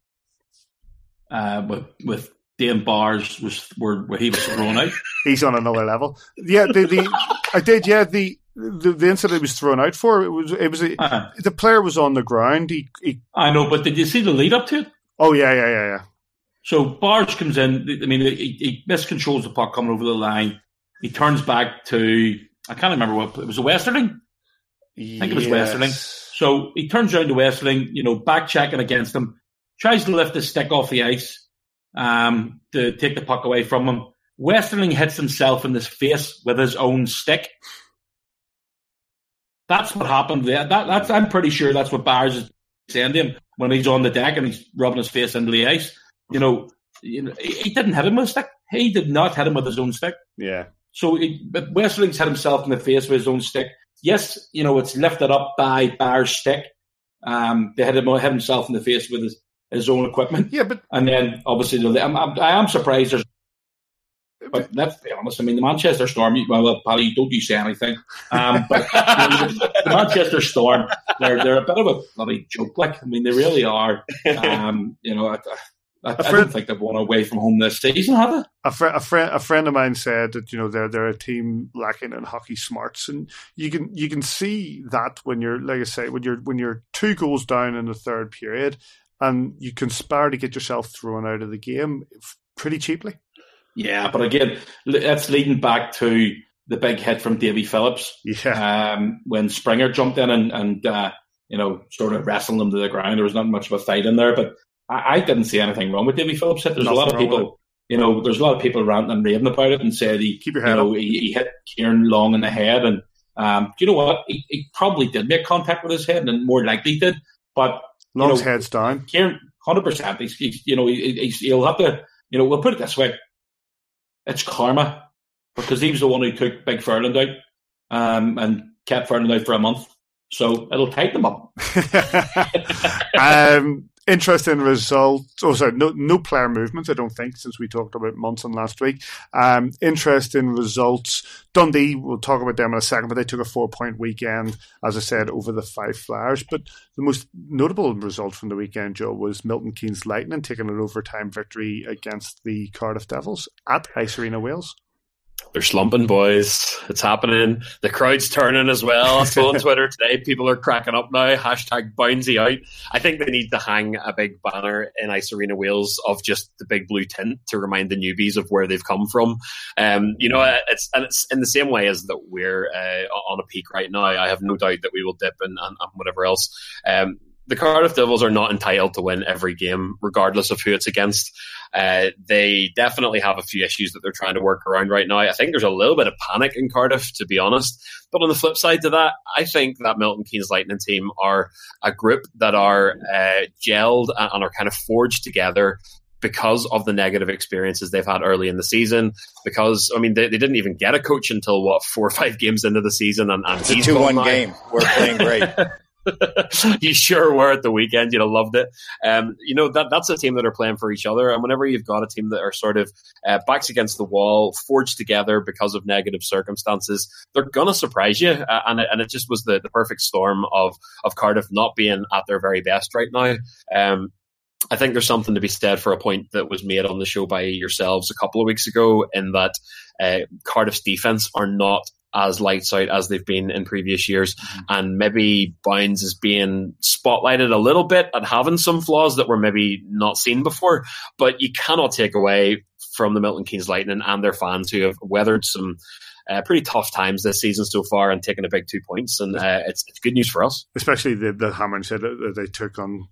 uh, with with Dane Byers was where, where he was thrown out? [LAUGHS] He's on another level. Yeah, the, the I did. Yeah, the, the the incident he was thrown out for it was it was a, Uh-huh. the player was on the ground. He, he I know, but did you see the lead up to it? oh yeah yeah yeah yeah. So Byers comes in. I mean, he, he miscontrols the puck coming over the line. He turns back to I can't remember what it was. A Westerling. I think it was Yes. Westerling. So he turns around to Westerling, you know, back checking against him, tries to lift his stick off the ice um, to take the puck away from him. Westerling hits himself in the face with his own stick. That's what happened there. That, that's I'm pretty sure that's what Byers is saying to him when he's on the deck and he's rubbing his face into the ice. You know, you know he, he didn't hit him with a stick. He did not hit him with his own stick. Yeah. So it, Westerling's hit himself in the face with his own stick. Yes, you know, it's lifted up by Byers's stick. Um, they hit, him, hit himself in the face with his, his own equipment. Yeah, but and then obviously I'm, I'm, I am surprised. There's, but let's be honest. I mean, the Manchester Storm. Well, well Paddy, don't you say anything. Um, but [LAUGHS] the, Manchester Storm, they're they're a bit of a bloody joke. Like, I mean, they really are. Um, you know, I, I, I don't think they've won away from home this season, have they? A, fr- a friend, a friend of mine said that you know they're they're a team lacking in hockey smarts, and you can you can see that when you're like I say when you're when you're two goals down in the third period, and you conspire to get yourself thrown out of the game pretty cheaply. Yeah, but again, that's leading back to the big hit from Davy Phillips. Yeah. Um, when Springer jumped in and, and uh, you know, sort of wrestled him to the ground. There was not much of a fight in there, but I, I didn't see anything wrong with Davy Phillips. There's Nothing a lot of people, you know, there's a lot of people ranting and raving about it and said he, Keep your you know, he, he hit Kieran long in the head. And um, you know what? He, he probably did make contact with his head and more likely did. But you Long's know, head's down. Kieran, hundred percent. He's, he's, you know, he, he's, he'll have to. You know, we'll put it this way: it's karma because he was the one who took Big Ferland out um, and kept Ferland out for a month. So it'll tighten him up. [LAUGHS] [LAUGHS] um, interesting result. Oh, sorry, no, no player movements. I don't think since we talked about Munson last week. Um, interesting results. Dundee. We'll talk about them in a second, but they took a four-point weekend, as I said, over the Fife Flyers. But the most notable result from the weekend, Joe, was Milton Keynes Lightning taking an overtime victory against the Cardiff Devils at Ice Arena, Wales. They're slumping, boys. It's happening. The crowd's turning as well. I saw on [LAUGHS] Twitter today, people are cracking up now. Hashtag Bouncy out. I think they need to hang a big banner in Ice Arena Wales of just the big blue tent to remind the newbies of where they've come from. Um, you know, it's and it's in the same way as that we're uh, on a peak right now. I have no doubt that we will dip and, and, and whatever else. Um, the Cardiff Devils are not entitled to win every game, regardless of who it's against. Uh, they definitely have a few issues that they're trying to work around right now. I think there's a little bit of panic in Cardiff, to be honest. But on the flip side to that, I think that Milton Keynes Lightning team are a group that are uh, gelled and are kind of forged together because of the negative experiences they've had early in the season. Because I mean, they, they didn't even get a coach until what four or five games into the season, and, and It's a two-one game. We're playing great. [LAUGHS] [LAUGHS] you sure were at the weekend. You'd have loved it. Um, you know that that's a team that are playing for each other, and whenever you've got a team that are sort of uh, backs against the wall, forged together because of negative circumstances, they're gonna surprise you. Uh, and it, and it just was the, the perfect storm of of Cardiff not being at their very best right now. Um, I think there's something to be said for a point that was made on the show by yourselves a couple of weeks ago, in that uh, Cardiff's defense are not as lights out as they've been in previous years, and maybe Bowns is being spotlighted a little bit and having some flaws that were maybe not seen before. But you cannot take away from the Milton Keynes Lightning and their fans who have weathered some. Uh, pretty tough times this season so far and taken a big two points, and uh, it's, it's good news for us. Especially the, the hammering said that that they took on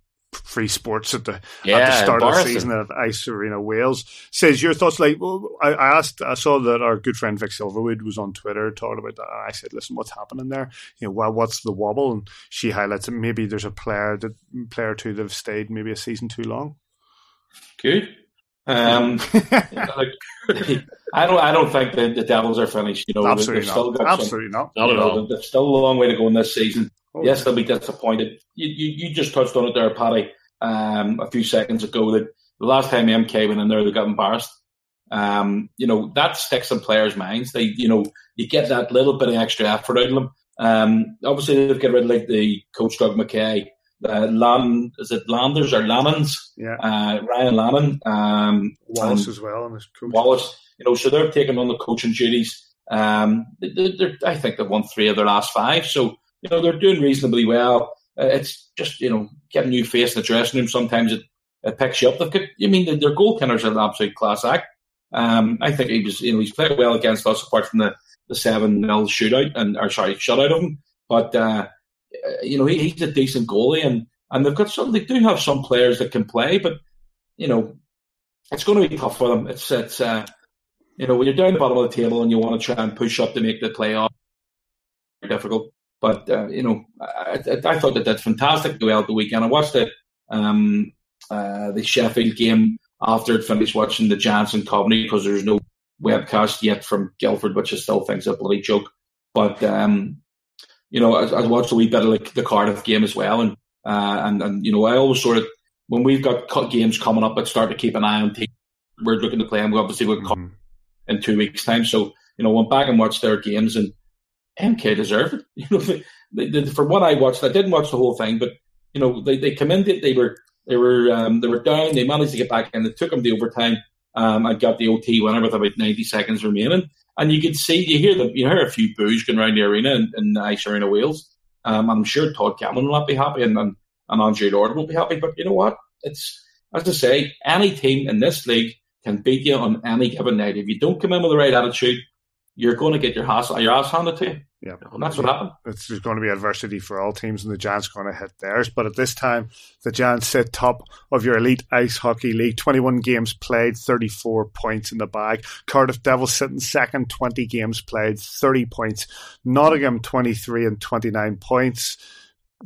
free sports at the at the start of the season at Ice Arena Wales. Sis your thoughts. Like well, I, I asked, I saw that our good friend Vic Silverwood was on Twitter talking about that. And I said, "Listen, what's happening there? You know, well, what's the wobble?" And she highlights that maybe there's a player that player or two that have stayed maybe a season too long. Good. Um, [LAUGHS] like, I don't. I don't think the, the Devils are finished. You know, Absolutely they've still not. got some- Absolutely not. Not at know, all. There's still a long way to go in this season. Oh, yes, they'll be disappointed. You, you, you just touched on it there, Paddy, um, a few seconds ago. That the last time MK went in there, they got embarrassed. Um, you know that sticks in players' minds. They, you know, you get that little bit of extra effort out of them. Um, obviously, they've got rid of like the coach Doug McKay. Uh, Lan, is it Landers or Lannans? Yeah, Uh, Ryan Lannon. Um, Wallace as well, and his coach. Wallace. You know, so they're taking on the coaching duties. Um, they- they- they're, I think they've won three of their last five, so you know they're doing reasonably well. Uh, it's just you know getting new face in the dressing room. Sometimes it, it picks you up. They've got, you mean their goaltenders are an absolute class act. Um, I think he was you know he's played well against us apart from the the seven 0 shootout and or sorry shutout of him. But uh, you know he, he's a decent goalie and and they've got some. They do have some players that can play, but you know it's going to be tough for them. It's it's uh, you know when you're down the bottom of the table and you want to try and push up to make the playoff, difficult. But uh, you know, I, I, I thought they did fantastic well the weekend. I watched the um, uh, the Sheffield game after it finished watching the Giants and Coventry because there's no webcast yet from Guildford, which I still think is a bloody joke. But um, you know, I, I watched a wee bit of like the Cardiff game as well, and Uh, and, and, you know, I always sort of, when we've got cut games coming up, I start to keep an eye on teams. We're looking to play them. We obviously come mm-hmm. in two weeks' time. So, you know, went back and watched their games and MK deserved it. [LAUGHS] You know, they, they, for what I watched, I didn't watch the whole thing, but, you know, they, they in, they were, they were, um, they were down. They managed to get back in. It took them the overtime. Um, I got the OT winner with about 90 seconds remaining. And you could see, you hear them, you hear a few boos going around the arena in, in Ice Arena Wales. Um, I'm sure Todd Kelman will not be happy and, and, and Lord will be happy. But you know what? It's, as I say, any team in this league can beat you on any given night. If you don't come in with the right attitude, you're going to get your ass, your ass handed to you. Yeah, and that's what happened. It's there's going to be adversity for all teams, and the Giants are going to hit theirs. But at this time, the Giants sit top of your elite ice hockey league. 21 games played, 34 points in the bag. Cardiff Devils sitting second, 20 games played, 30 points. Nottingham 23 and 29 points.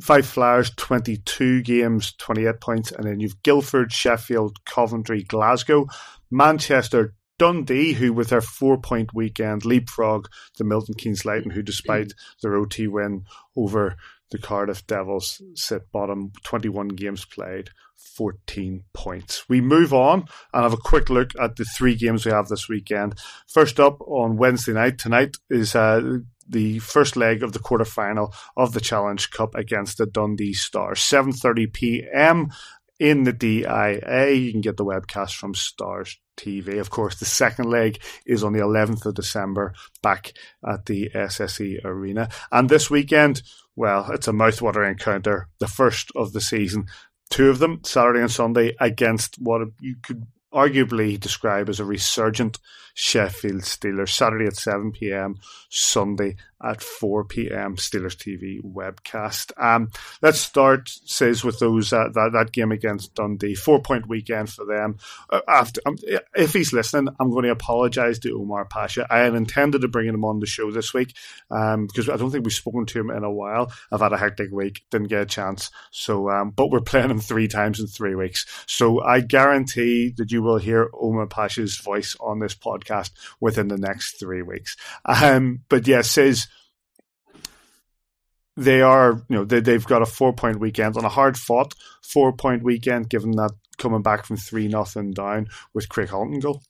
Fife Flyers, 22 games, 28 points. And then you've Guildford, Sheffield, Coventry, Glasgow. Manchester Dundee, who with their four point weekend leapfrog the Milton Keynes Lightning, who despite their OT win over the Cardiff Devils sit bottom, 21 games played, 14 points. We move on and have a quick look at the three games we have this weekend. First up on Wednesday night, tonight is uh, the first leg of the quarterfinal of the Challenge Cup against the Dundee Stars. 7:30 p.m in the DIA. You can get the webcast from Stars TV. Of course, the second leg is on the 11th of December back at the SSE Arena. And this weekend, well, it's a mouthwatering encounter, the first of the season. Two of them, Saturday and Sunday, against what you could arguably describe as a resurgent Sheffield Steelers. Saturday at 7 p.m., Sunday at 4 p.m. Steelers TV webcast. Um, let's start, Sis, with those uh, that that game against Dundee. Four point weekend for them. Uh, after, um, if he's listening, I'm going to apologise to Omar Pacha. I had intended to bring him on the show this week um, because I don't think we've spoken to him in a while. I've had a hectic week, didn't get a chance. So, um, but we're playing him three times in three weeks. So I guarantee that you will hear Omar Pacha's voice on this podcast within the next three weeks. Um, but yeah, Sis they are, you know, they, they've got a four point weekend on a hard fought four point weekend, given that coming back from three nothing down with Craighalton goal.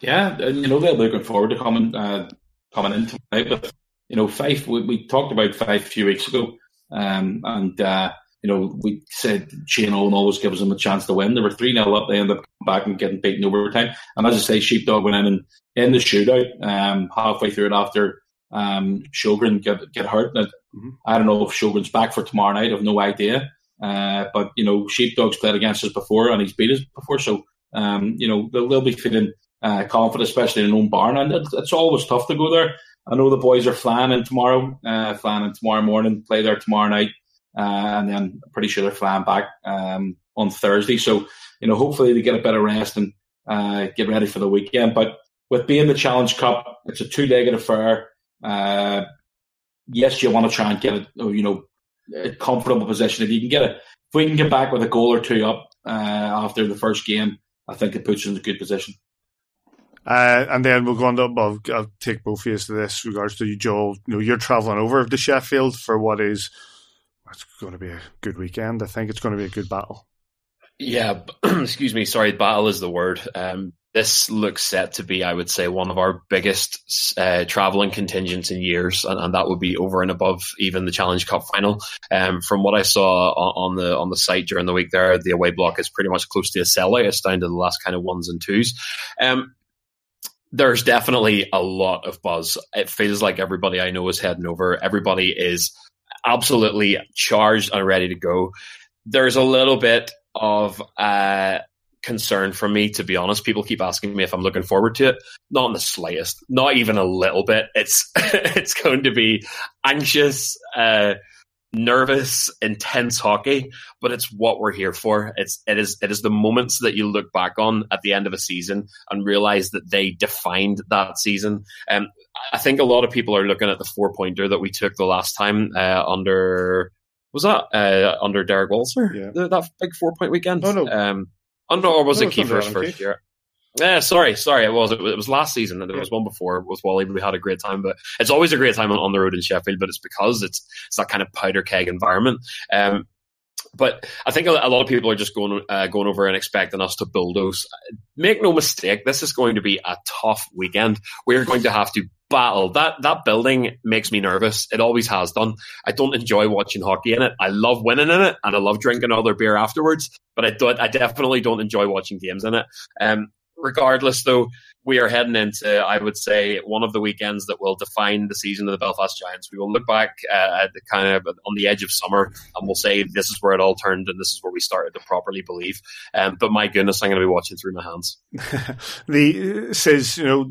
Yeah, and you know they're looking forward to coming uh, coming into tonight. But you know, Fife, we, we, talked about Fife a few weeks ago, um, and uh, you know we said Shane Owen always gives them a chance to win. They were three 0 up. They ended up back and getting beaten overtime. And as I say, Sheepdog went in and in the shootout um, halfway through it after um, Sjogren get get hurt. And mm-hmm. I don't know if Sjogren's back for tomorrow night. I've no idea. Uh, but you know, Sheepdog's played against us before and he's beat us before, so um, you know they'll, they'll be feeling uh, confident, especially in their own barn. And it's, it's, always tough to go there. I know the boys are flying in tomorrow, uh, flying in tomorrow morning, play there tomorrow night, uh, and then I'm pretty sure they're flying back um, on Thursday. So you know, hopefully they get a bit of rest and uh, get ready for the weekend. But with being the Challenge Cup, it's a two-legged affair. Uh, yes, you want to try and get it, you know, a comfortable position. If you can get it, if we can get back with a goal or two up uh, after the first game, I think it puts you in a good position. Uh, and then we'll go on to, well, I'll take both of you to this regards to you, Joel. You know, you're travelling over to Sheffield for what is, it's going to be a good weekend. I think it's going to be a good battle. Yeah, [CLEARS THROAT] excuse me. Sorry, battle is the word. Um, this looks set to be, I would say, one of our biggest uh, traveling contingents in years, and, and, that would be over and above even the Challenge Cup final. Um, from what I saw on, the on the site during the week, there the away block is pretty much close to a sellout. It's down to the last kind of ones and twos. Um, there's definitely a lot of buzz. It feels like everybody I know is heading over. Everybody is absolutely charged and ready to go. There's a little bit of uh, concern for me, to be honest. People keep asking me if I'm looking forward to it. Not in the slightest, not even a little bit. It's [LAUGHS] it's going to be anxious, uh, nervous, intense hockey, but it's what we're here for. It's it is it is the moments that you look back on at the end of a season and realize that they defined that season. Um, I think a lot of people are looking at the four pointer that we took the last time uh, under was that uh, under Derrick Walser? Yeah. The, that big four point weekend. Oh no. Um, under or was no, it Keefe's first year? Yeah, sorry, sorry. It was it, was last season. There was one before with Wally. We had a great time, but it's always a great time on, on the road in Sheffield. But it's because it's it's that kind of powder keg environment. Um, but I think a, a lot of people are just going uh, going over and expecting us to bulldoze. Make no mistake, this is going to be a tough weekend. We're going to have to battle. That that building makes me nervous. It always has done. I don't enjoy watching hockey in it. I love winning in it, and I love drinking other beer afterwards. But I don't. I definitely don't enjoy watching games in it. Um, regardless, though, we are heading into, I would say, one of the weekends that will define the season of the Belfast Giants. We will look back uh, at the kind of on the edge of summer and we'll say this is where it all turned and this is where we started to properly believe. Um, but my goodness, I'm going to be watching through my hands. [LAUGHS] the Sis, you know,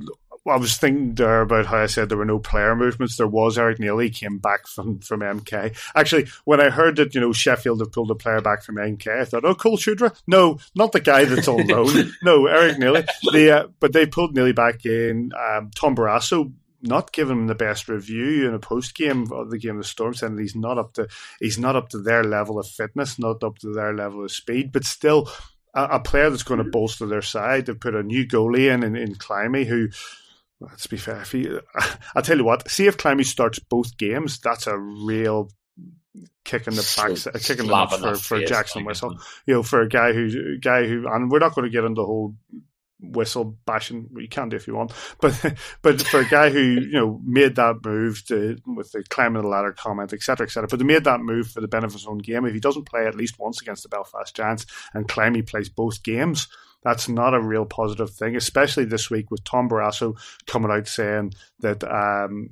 I was thinking there about how I said there were no player movements. There was Eric Neiley came back from, from MK. Actually, when I heard that you know Sheffield have pulled a player back from MK, I thought, oh, Cole Shudra. No, not the guy that's on loan. [LAUGHS] no, Eric Neiley. The uh, but they pulled Neiley back in. Um, Tom Barrasso not giving him the best review in a post game of the game of the Storm, saying he's not up to he's not up to their level of fitness, not up to their level of speed, but still a, a player that's going to bolster their side. They've put a new goalie in in, in Climie who Let's be fair. If he, [LAUGHS] I'll tell you what. See if Climie starts both games. That's a real kick in the back, so, kick in the nuts for, for Jackson Whistle. You know, for a guy who guy who, and we're not going to get into the whole whistle bashing. You can do if you want, [LAUGHS] but but for a guy who you know made that move to, with the climbing the ladder comment, etc., etc. But they made that move for the benefit of his own game. If he doesn't play at least once against the Belfast Giants and Climie plays both games, that's not a real positive thing, especially this week with Tom Barrasso coming out saying that um,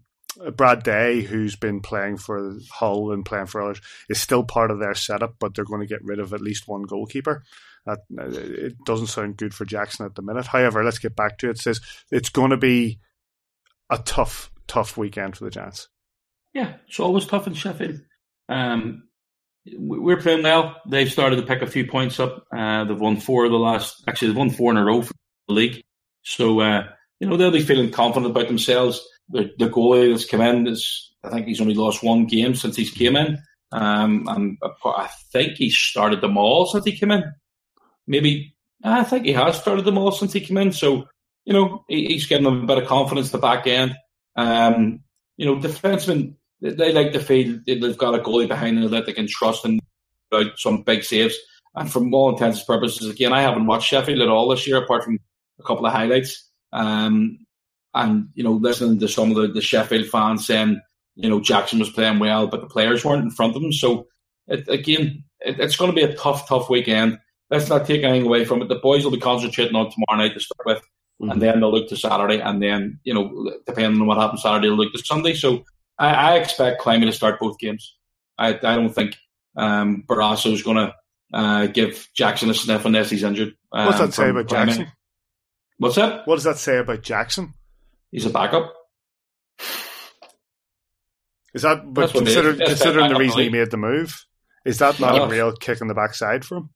Brad Day, who's been playing for Hull and playing for others, is still part of their setup, but they're going to get rid of at least one goalkeeper. That, it doesn't sound good for Jackson at the minute. However, let's get back to it. It says it's going to be a tough, tough weekend for the Giants. Yeah, it's always tough in Sheffield. Um, we're playing well. They've started to pick a few points up. Uh, they've won four of the last. Actually, they've won four in a row for the league. So uh, you know they'll be feeling confident about themselves. The, the goalie that's come in is, I think he's only lost one game since he's came in, um, and I think he started them all since he came in. Maybe I think he has started them all since he came in. So you know he, he's getting them a bit of confidence the back end. Um, you know, defensemen they like to feel they've got a goalie behind them that they can trust and out some big saves. And from all intents and purposes, again, I haven't watched Sheffield at all this year, apart from a couple of highlights. Um, and you know, listening to some of the, the Sheffield fans saying, you know, Jackson was playing well, but the players weren't in front of him. So it, again, it, it's going to be a tough, tough weekend. Let's not take anything away from it. The boys will be concentrating on tomorrow night to start with, mm-hmm. and then they'll look to Saturday, and then you know, depending on what happens Saturday, they'll look to Sunday. So I, I expect Climie to start both games. I, I don't think um, Barrasso is going to uh, give Jackson a sniff unless he's injured. Um, What's that say about Jackson? What's that? What does that say about Jackson? He's a backup. Is that, but consider, considering the reason he made the move, is that not yeah. a real kick in the backside for him?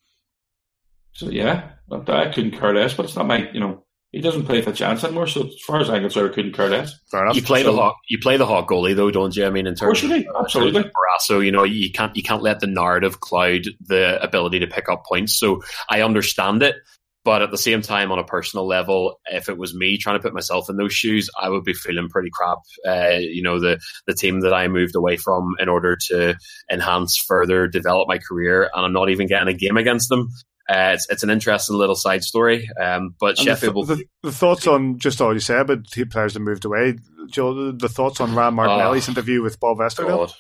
So yeah, I couldn't care less, but it's not my, you know, he doesn't play for chance anymore. So as far as I'm concerned, I couldn't care less. Fair enough. You play so, the hot, you play the hot goalie though, don't you? I mean, in terms of, absolutely. Barrasso, you know, you can't you can't let the narrative cloud the ability to pick up points. So I understand it, but at the same time, on a personal level, if it was me trying to put myself in those shoes, I would be feeling pretty crap. Uh, you know, the the team that I moved away from in order to enhance further, develop my career, and I'm not even getting a game against them. Uh, it's, it's an interesting little side story. Um, but and Sheffield the, the, the, thoughts on just all you said the players that moved away. Joe, the thoughts on Ryan Martinelli's oh, interview with Bob Westerdale.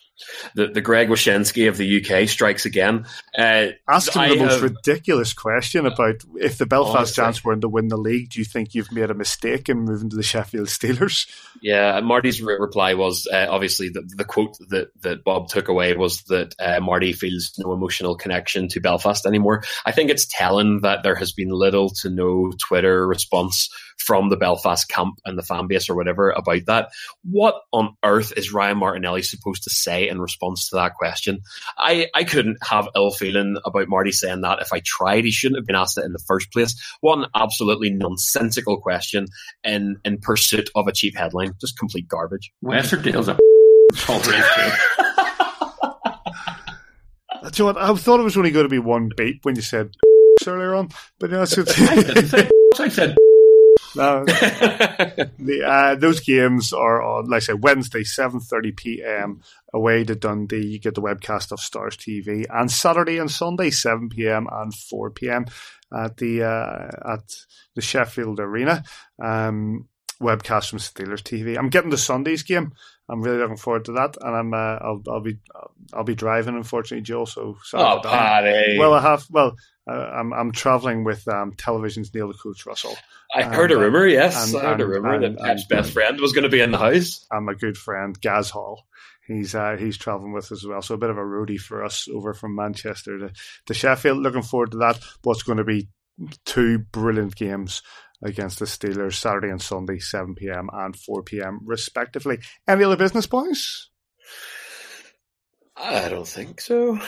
The the Greg Wyshynski of the UK strikes again. Uh, Asked him I the most ridiculous question about if the Belfast honestly. Giants were to win the league. Do you think you've made a mistake in moving to the Sheffield Steelers? Yeah, Marty's re- reply was uh, obviously the, the quote that that Bob took away was that uh, Marty feels no emotional connection to Belfast anymore. I think it's telling that there has been little to no Twitter response from the Belfast camp and the fan base or whatever about that. What on earth is Ryan Martinelli supposed to say in response to that question? I, I couldn't have ill feeling about Marty saying that if I tried. He shouldn't have been asked it in the first place. One absolutely nonsensical question in, in pursuit of a cheap headline. Just complete garbage. Westerdale's a [LAUGHS] [LAUGHS] Do you know what? I thought it was only going to be one beat when you said [LAUGHS] earlier on, but you know, it's, I, I said No, [LAUGHS] the, uh, those games are on, like I say, Wednesday, 7.30 p.m. away to Dundee. You get the webcast of Stars TV. And Saturday and Sunday, 7 p.m. and 4 p.m. at the uh, at the Sheffield Arena. Um, webcast from Steelers TV. I'm getting the Sunday's game. I'm really looking forward to that, and I'm uh, I'll I'll be I'll be driving. Unfortunately, Joe. So Oh. Paddy. Well, I have. Well, uh, I'm I'm traveling with um, television's Neil the Coach Russell. I heard a uh, rumor, yes. and- I heard a rumor and- that and- best friend was going to be in the house. and my good friend Gaz Hall. He's uh, he's traveling with us as well, so a bit of a roadie for us over from Manchester to, to Sheffield. Looking forward to that. What's going to be two brilliant games against the Steelers Saturday and Sunday, seven pm and four pm respectively. Any other business, boys? I don't think so.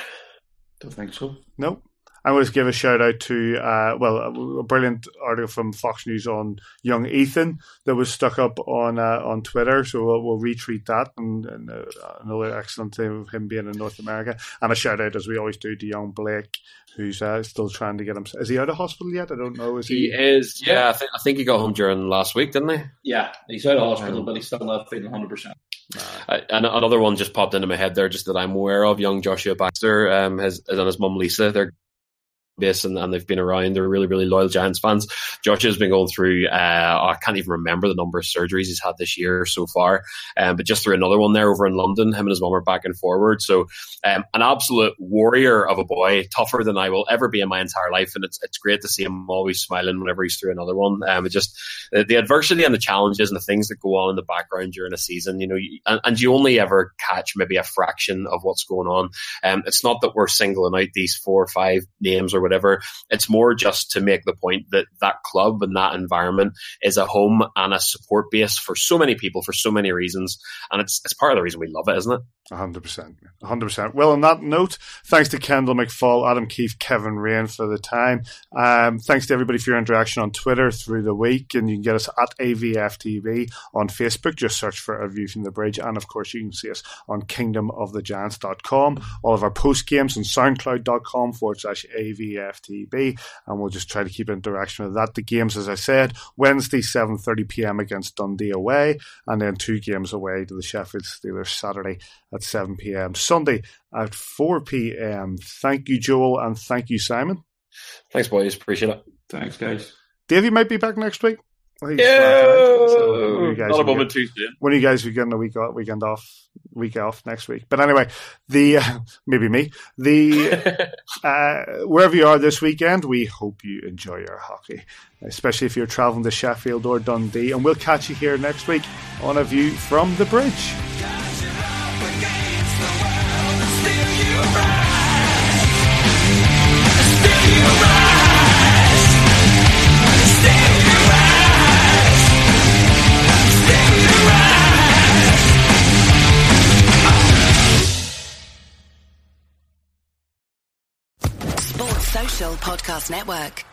Don't think so. No. I'm going to give a shout out to, uh, well, a, a brilliant article from Fox News on young Ethan that was stuck up on uh, on Twitter. So we'll, we'll retweet that and, and uh, another excellent thing of him being in North America. And a shout out, as we always do, to young Blake, who's uh, still trying to get him. Is he out of hospital yet? I don't know. Is He he? is, yeah. I think I think he got home during last week, didn't he? Yeah, he's out of hospital, but he's still not feeling 100%. Uh, and another one just popped into my head there, just that I'm aware of. Young Joshua Baxter um, has, is and his mum Lisa. They're base and, and they've been around. They're really, really loyal Giants fans. Josh has been going through, uh, I can't even remember the number of surgeries he's had this year so far, um, but just through another one there over in London. Him and his mum are back and forward. So, um, an absolute warrior of a boy, tougher than I will ever be in my entire life. And it's, it's great to see him always smiling whenever he's through another one. Um, it just, the, the adversity and the challenges and the things that go on in the background during a season, you know, you, and, and you only ever catch maybe a fraction of what's going on. Um, it's not that we're singling out these four or five names or whatever. It's more just to make the point that that club and that environment is a home and a support base for so many people for so many reasons. And it's, it's part of the reason we love it, isn't it? 100%. 100%. Well, on that note, thanks to Kendall McFaull, Adam Keefe, Kevin Raine for the time. Um, thanks to everybody for your interaction on Twitter through the week. And you can get us at AVFTB on Facebook. Just search for A View from the Bridge. And of course, you can see us on kingdomofthegiants.com. All of our post games on soundcloud.com forward slash AVFTB. And we'll just try to keep interaction with that. The games, as I said, Wednesday, 7.30 p.m. against Dundee away. And then two games away to the Sheffield Steelers Saturday at 7 p.m. Sunday at 4 p.m. Thank you, Joel, and thank you, Simon. Thanks, boys. Appreciate it. Thanks, guys. Dave, you might be back next week. Yeah. So when you guys Not a moment get- too soon. When you guys are getting a week off, weekend off, week off next week. But anyway, the uh, [LAUGHS] maybe me the [LAUGHS] uh, wherever you are this weekend, we hope you enjoy your hockey, especially if you're traveling to Sheffield or Dundee. And we'll catch you here next week on a view from the bridge. Podcast Network.